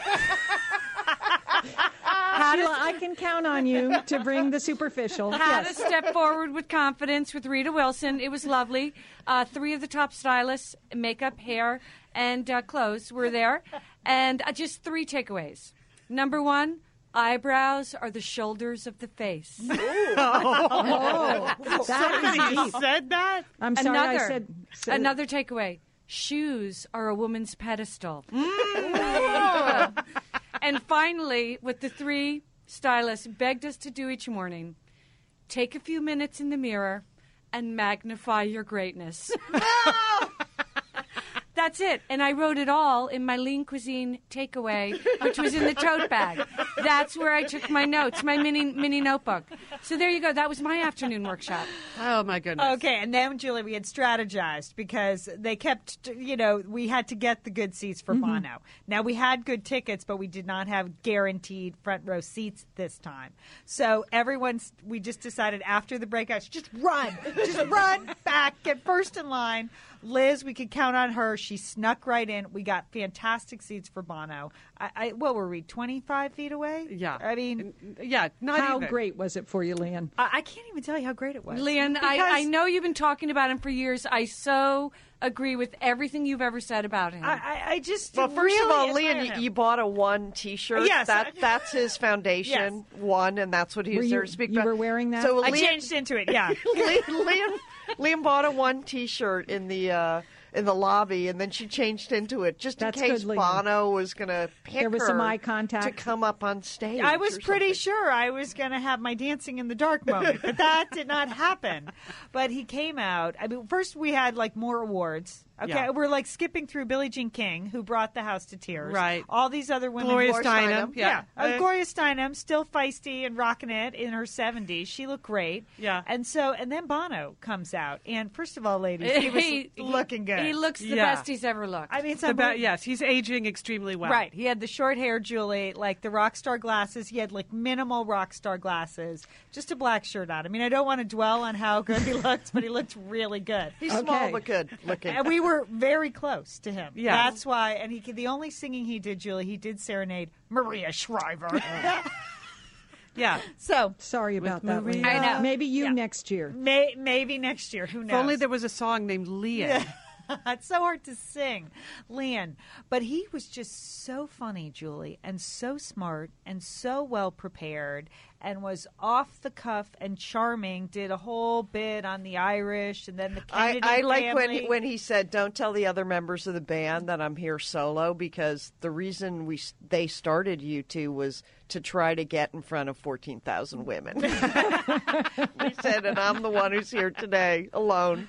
Sheila, I can count on you to bring the superficial. How yes. to step forward with confidence with Rita Wilson. It was lovely. Uh, three of the top stylists, makeup, hair, and uh, clothes were there. And uh, just three takeaways. Number one, eyebrows are the shoulders of the face. Oh, that is you deep. said that? I'm sorry another, I said, said another takeaway. Shoes are a woman's pedestal. and finally, what the three stylists begged us to do each morning take a few minutes in the mirror and magnify your greatness. That's it. And I wrote it all in my lean cuisine takeaway, which was in the tote bag. That's where I took my notes, my mini mini notebook. So there you go. That was my afternoon workshop. Oh my goodness. Okay, and then Julie, we had strategized because they kept, you know, we had to get the good seats for mm-hmm. Bono. Now we had good tickets, but we did not have guaranteed front row seats this time. So everyone's, we just decided after the breakout, just run, just run back, get first in line. Liz, we could count on her. She snuck right in. We got fantastic seats for Bono. I, I what were we, twenty five feet away? Yeah. I mean, mm, mm, Yeah, not How even. great was it for you, Lian? I, I can't even tell you how great it was. Lian, I, I know you've been talking about him for years. I so agree with everything you've ever said about him. I, I, I just Well, first really of all, admire Lian, you, you bought a one T-shirt. Yes, that I- that's his foundation one, and that's what he Were was you- there to speak you about. were wearing that? So I Lian, changed into it. Yeah. Lian, Lian, Lian bought a one T-shirt in the uh, in the lobby, and then she changed into it just That's in case good, Bono was going to pick There was her some eye to come up on stage. I was pretty something. sure I was going to have my dancing in the dark moment, but that did not happen. But he came out. I mean, first we had like more awards. Okay, Yeah. we're like skipping through Billie Jean King, who brought the house to tears. Right. All these other women. Gloria Gloria Steinem, Yeah. yeah. Uh, Uh, Gloria Steinem, still feisty and rocking it in her 70s. She looked great. Yeah. And so, and then Bono comes out. And first of all, ladies, he was He- looking good. He looks the Yeah. best he's ever looked. I mean, it's The ba- yes, he's aging extremely well. Right. He had the short hair, Julie, like the rock star glasses. He had like minimal rock star glasses, just a black shirt on. I mean, I don't want to dwell on how good he looked, but he looked really good. He's small but good looking. And we were very close to him. Yeah. That's why. And he the only singing he did, Julie, he did serenade Maria Shriver. Yeah. so Sorry about that. Maria. I know. Maybe you Yeah. next year. may, maybe next year. Who knows? If only there was a song named Leah. it's so hard to sing, Lian. But he was just so funny, Julie, and so smart and so well prepared and was off the cuff and charming. Did a whole bit on the Irish and then the I, Kennedy I like when family. when he said, "Don't tell the other members of the band that I'm here solo," because the reason we they started U2 was to try to get in front of fourteen thousand women. he said, "And I'm the one who's here today alone."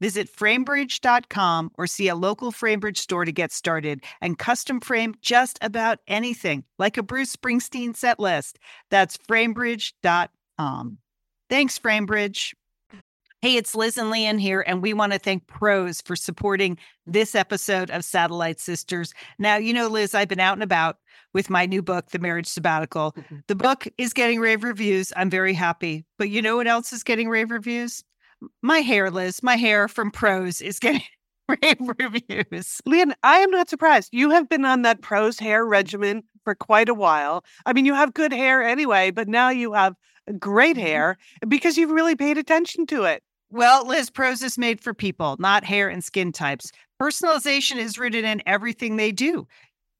Visit framebridge.com or see a local Framebridge store to get started and custom frame just about anything, like a Bruce Springsteen set list. That's framebridge.com. Thanks, Framebridge. Hey, it's Liz and Lian here, and we want to thank Prose for supporting this episode of Satellite Sisters. Now, you know, Liz, I've been out and about with my new book, The Marriage Sabbatical. Mm-hmm. The book is getting rave reviews. I'm very happy. But you know what else is getting rave reviews? My hair, Liz, my hair from Prose is getting rave reviews. Lian, I am not surprised. You have been on that Prose hair regimen for quite a while. I mean, you have good hair anyway, but now you have great mm-hmm. hair because you've really paid attention to it. Well, Liz, Prose is made for people, not hair and skin types. Personalization is rooted in everything they do,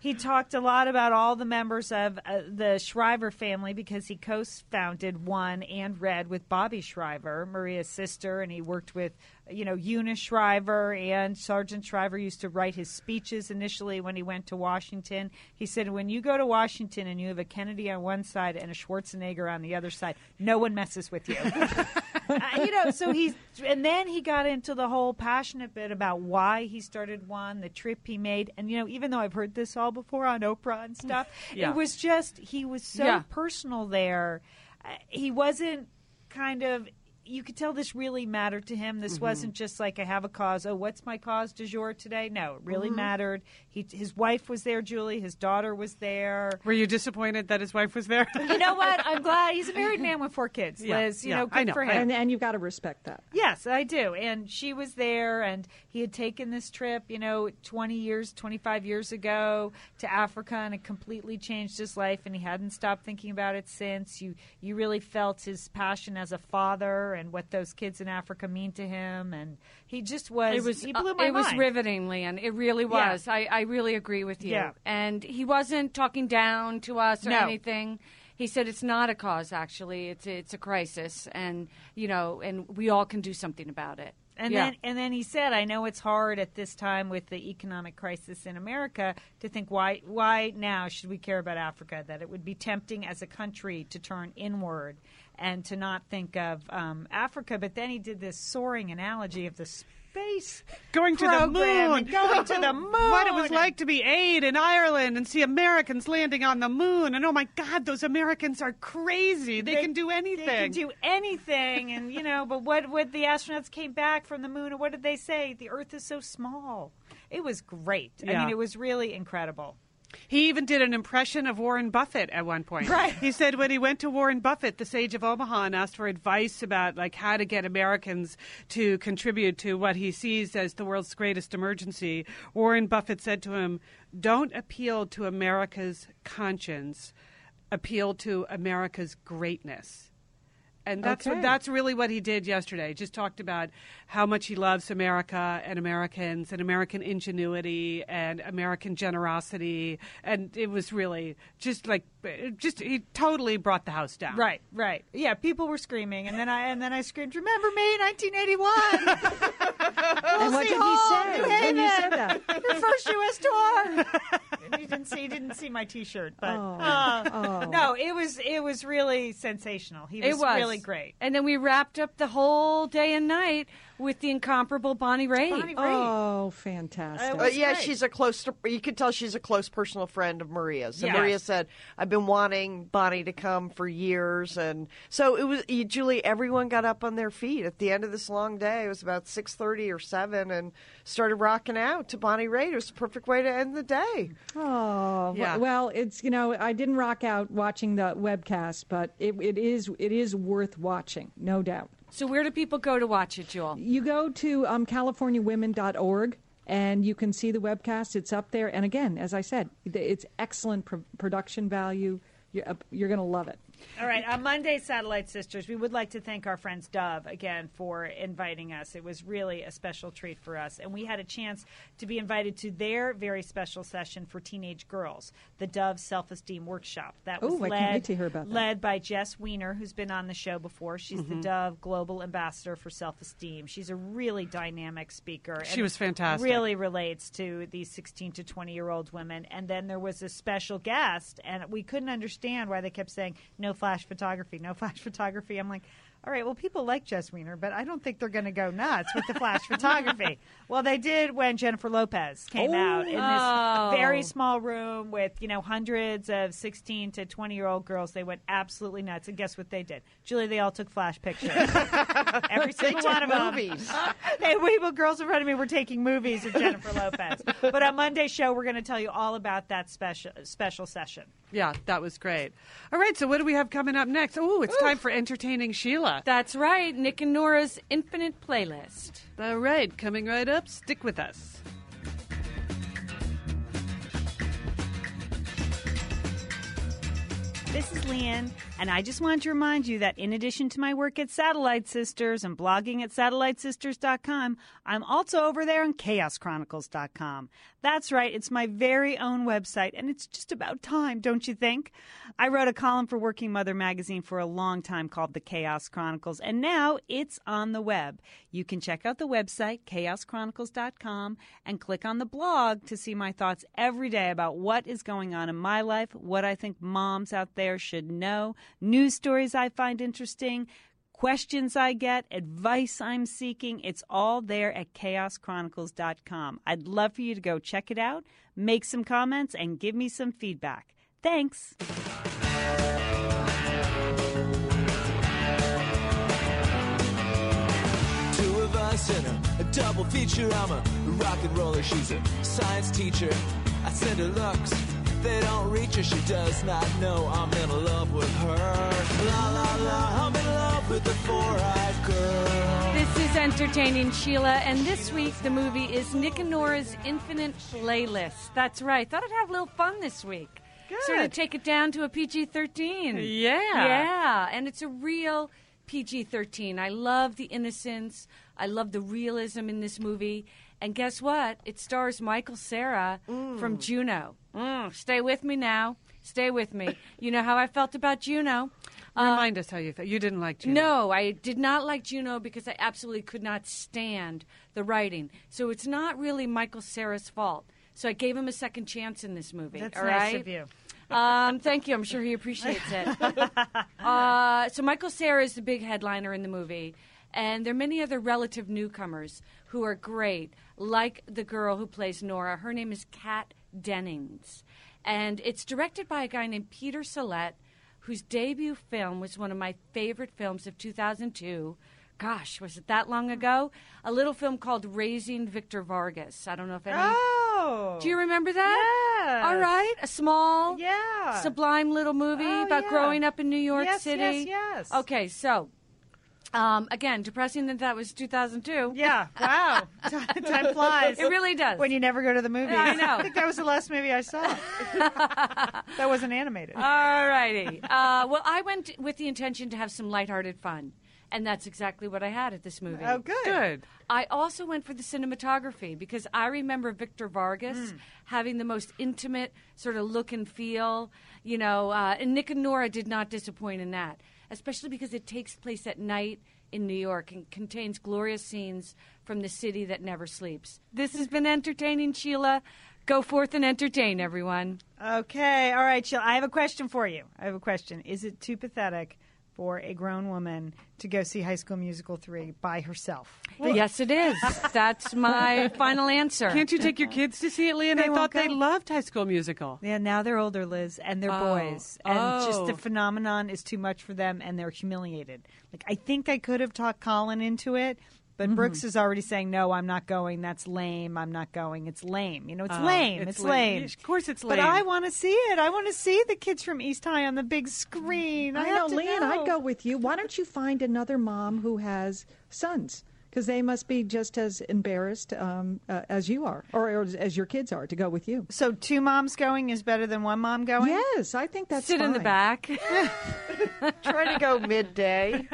He talked a lot about all the members of uh, the Shriver family because he co founded One and Red with Bobby Shriver, Maria's sister, and he worked with, you know, Eunice Shriver and Sargent Shriver used to write his speeches initially when he went to Washington. He said, when you go to Washington and you have a Kennedy on one side and a Schwarzenegger on the other side, no one messes with you. Uh, you know, so he's, and then he got into the whole passionate bit about why he started one, the trip he made, and you know, even though I've heard this all before on Oprah and stuff, Yeah. it was just he was so Yeah. personal there. Uh, he wasn't kind of. You could tell this really mattered to him. This mm-hmm. wasn't just like I have a cause. Oh, what's my cause du jour today? No, it really mm-hmm. mattered. He, his wife was there, Julie. His daughter was there. Were you disappointed that his wife was there? You know what? I'm glad he's a married man with four kids. Yeah, Liz, you yeah, know, good I know, for him. And, and you've got to respect that. Yes, I do. And she was there, and he had taken this trip, you know, 20 years, 25 years ago to Africa, and it completely changed his life, and he hadn't stopped thinking about it since. You, you really felt his passion as a father and what those kids in Africa mean to him, and he just was. It was He uh, blew my it was mind. riveting, Leon. It really Yeah. was. I, I really agree with you. Yeah. And he wasn't talking down to us or No. anything. He said it's not a cause. Actually, it's it's a crisis, and you know, and we all can do something about it. And Yeah. then and then he said, "I know it's hard at this time with the economic crisis in America to think why why now should we care about Africa? That it would be tempting as a country to turn inward and to not think of um, Africa." But then he did this soaring analogy of the space going to the moon. going to the moon. What it was like to be aid in Ireland and see Americans landing on the moon. And oh my God, those Americans are crazy. They, can do anything. They can do anything, and you know. But what what the astronauts came back from the moon, and what did they say? The Earth is so small. It was great. I mean, it was really incredible. He even did an impression of Warren Buffett at one point. Right. He said when he went to Warren Buffett, the sage of Omaha, and asked for advice about like how to get Americans to contribute to what he sees as the world's greatest emergency. Warren Buffett said to him, "Don't appeal to America's conscience, appeal to America's greatness." And that's Okay. what, that's really what he did yesterday. Just talked about how much he loves America and Americans and American ingenuity and American generosity, and it was really just like just he totally brought the house down. Right, right. Yeah, people were screaming, and then I and then I screamed, "Remember me, 1981? and what did he say when you said that? Your first U.S. tour." And you didn't see, you didn't see my T-shirt, but Oh, uh, oh. no, it was it was really sensational. He was, it was really great. And then we wrapped up the whole day and night with the incomparable Bonnie Raitt. Bonnie Raitt. Oh, fantastic. Uh, yeah, great. she's a close. To, you can tell she's a close personal friend of Maria's. So Yes. Maria said, "I've been wanting Bonnie to come for years," and so it was. You, Julie, everyone got up on their feet at the end of this long day. It was about six thirty or seven, and started rocking out to Bonnie Raitt. It was the perfect way to end the day. Oh, Yeah. well, it's you know I didn't rock out watching the webcast, but it, it is it is worth watching, no doubt. So where do people go to watch it, Jewel? You go to um, CaliforniaWomen.org and you can see the webcast. It's up there. And again, as I said, it's excellent pr- production value. You're, uh, you're going to love it. All right, on Monday, Satellite Sisters, we would like to thank our friends Dove again for inviting us. It was really a special treat for us. And we had a chance to be invited to their very special session for teenage girls, the Dove Self Esteem Workshop. That was Ooh, led, can't wait to hear about that. led by Jess Weiner, who's been on the show before. She's Mm-hmm. the Dove Global Ambassador for Self Esteem. She's a really dynamic speaker. She was fantastic. Really relates to these 16 to 20 year old women. And then there was a special guest, and we couldn't understand why they kept saying no flash photography, no flash photography. I'm like, all right, well, people like Jess Weiner, but I don't think they're going to go nuts with the flash photography. Well, they did when Jennifer Lopez came out in Oh. this very small room with, you know, hundreds of 16 to 20 year old girls. They went absolutely nuts. And guess what they did? Julie, they all took flash pictures. Every single one of them. movies. they, we, well, girls in front of me were taking movies of Jennifer Lopez. But on Monday's show, we're going to tell you all about that special special session. Yeah, that was great. All right, so what do we have coming up next? Oh, it's time for entertaining Sheila. That's right, Nick and Nora's Infinite Playlist. All right, coming right up. Stick with us. This is Lian, and I just wanted to remind you that in addition to my work at Satellite Sisters and blogging at satellitesisters.com, I'm also over there on chaoschronicles.com. That's right, it's my very own website, and it's just about time, don't you think? I wrote a column for Working Mother magazine for a long time called The Chaos Chronicles, and now it's on the web. You can check out the website, chaoschronicles.com, and click on the blog to see my thoughts every day about what is going on in my life, what I think moms out there should know, news stories I find interesting, questions I get, advice I'm seeking. It's all there at chaoschronicles.com. I'd love for you to go check it out, make some comments, and give me some feedback. Thanks. Two of us in a, double feature. I'm a rock and roller. She's a science teacher. I send her looks. They don't reach her. She does not know I'm in love with her. La la la. I'm in love with the four-eyed girl. This is Entertaining Sheila, and this week the movie is Nick and Nora's Infinite Playlist. That's right. Thought I'd have a little fun this week. Good. Sort of Good. take it down to a PG 13. Yeah. Yeah, and it's a real PG 13. I love the innocence, I love the realism in this movie. And guess what? It stars Michael Cera from Juno. Mm, stay with me now. Stay with me. you know how I felt about Juno. Remind us how you felt. You didn't like Juno. No, I did not like Juno because I absolutely could not stand the writing. So it's not really Michael Cera's fault. So I gave him a second chance in this movie. That's all nice right? of you. Um, thank you. I'm sure he appreciates it. uh, so Michael Sarah is the big headliner in the movie, and there are many other relative newcomers who are great, like the girl who plays Nora. Her name is Kat Dennings, and it's directed by a guy named Peter Sollett, whose debut film was one of my favorite films of 2002. Gosh, was it that long ago? A little film called Raising Victor Vargas. I don't know if any. Oh. Do you remember that? Yes. All right. A small, Yeah. sublime little movie Oh, about yeah. growing up in New York Yes, City. yes, yes. Okay, so um, again, depressing that that was 2002. Yeah. Wow. Time, time flies. It really does. When you never go to the movies. I know. I think that was the last movie I saw. that wasn't animated. All righty. Uh, well, I went with the intention to have some lighthearted fun, and that's exactly what I had at this movie. oh, good. Good. I also went for the cinematography because I remember Victor Vargas having the most intimate sort of look and feel, you know, uh, and Nick and Nora did not disappoint in that, especially because it takes place at night in New York and contains glorious scenes from the city that never sleeps. This has been entertaining, Sheila. Go forth and entertain, everyone. Okay. All right, Jill. I have a question for you. I have a question. Is it too pathetic for a grown woman to go see High School Musical 3 by herself? yes, it is. That's my final answer. Can't you take your kids to see it, Lian? They I won't thought they loved High School Musical. Yeah, now they're older, Liz, and they're Oh. boys. And just the Oh. phenomenon is too much for them, and they're humiliated. Like, I think I could have talked Colin into it, But mm-hmm. Brooks is already saying, no, I'm not going. That's lame. I'm not going. It's lame. You know, it's Oh, lame. it's It's, lame. lame. Of course it's lame. But. I want to see it. I want to see the kids from East High on the big screen. I, I have know, know. I'd go with you. Why don't you find another mom who has sons? Because they must be just as embarrassed um, uh, as you are, or, or as your kids are, to go with you. So two moms going is better than one mom going? Yes, I think that's Sit in the back. Try to go midday.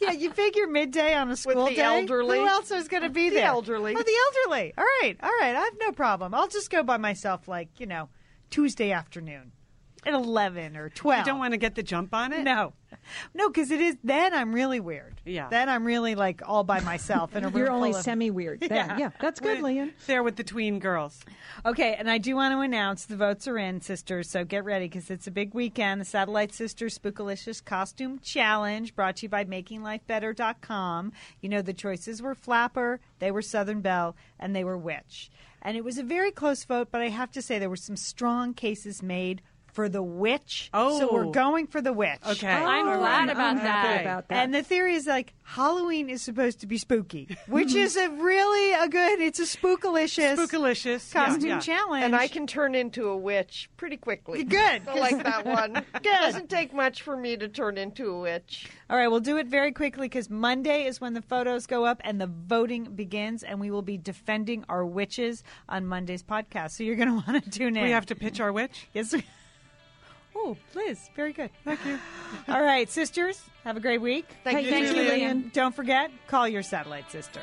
Yeah, you figure midday on a school the day. elderly. Who else is going to be The there? elderly. Oh, the elderly. All right, all right. I have no problem. I'll just go by myself, like you know, Tuesday afternoon at eleven or twelve. You don't want to get the jump on it? No, no, because it is. Then I'm really weird. Yeah. Then I'm really like all by myself in a room. You're only of- semi weird. Yeah. yeah, that's good, Lian. There with the tween girls. Okay, and I do want to announce the votes are in, sisters. So get ready because it's a big weekend. The Satellite Sisters Spookalicious Costume Challenge, brought to you by MakingLifeBetter.com. You know the choices were Flapper, they were Southern Belle, and they were Witch. And it was a very close vote, but I have to say there were some strong cases made for the Witch. Oh, so we're Oh. going for the Witch. Okay. Oh, I'm Oh, glad I'm- about I'm happy that. about that. And the theory is like Halloween is supposed to be spooky, which is a really a good. It's a spookalicious Spookalicious. Costume yeah. challenge. And I can turn into a witch pretty quickly. Good. I like that one. Good. Doesn't take much for me to turn into a witch. All right, we'll do it very quickly because Monday is when the photos go up and the voting begins, and we will be defending our witches on Monday's podcast. So you're going to want to tune in. We have to pitch our witch. Yes. we- Oh, Liz, very good. Thank you. All right, sisters, have a great week. Thank Hey, you, thank you. Lian. Don't forget, call your satellite sister.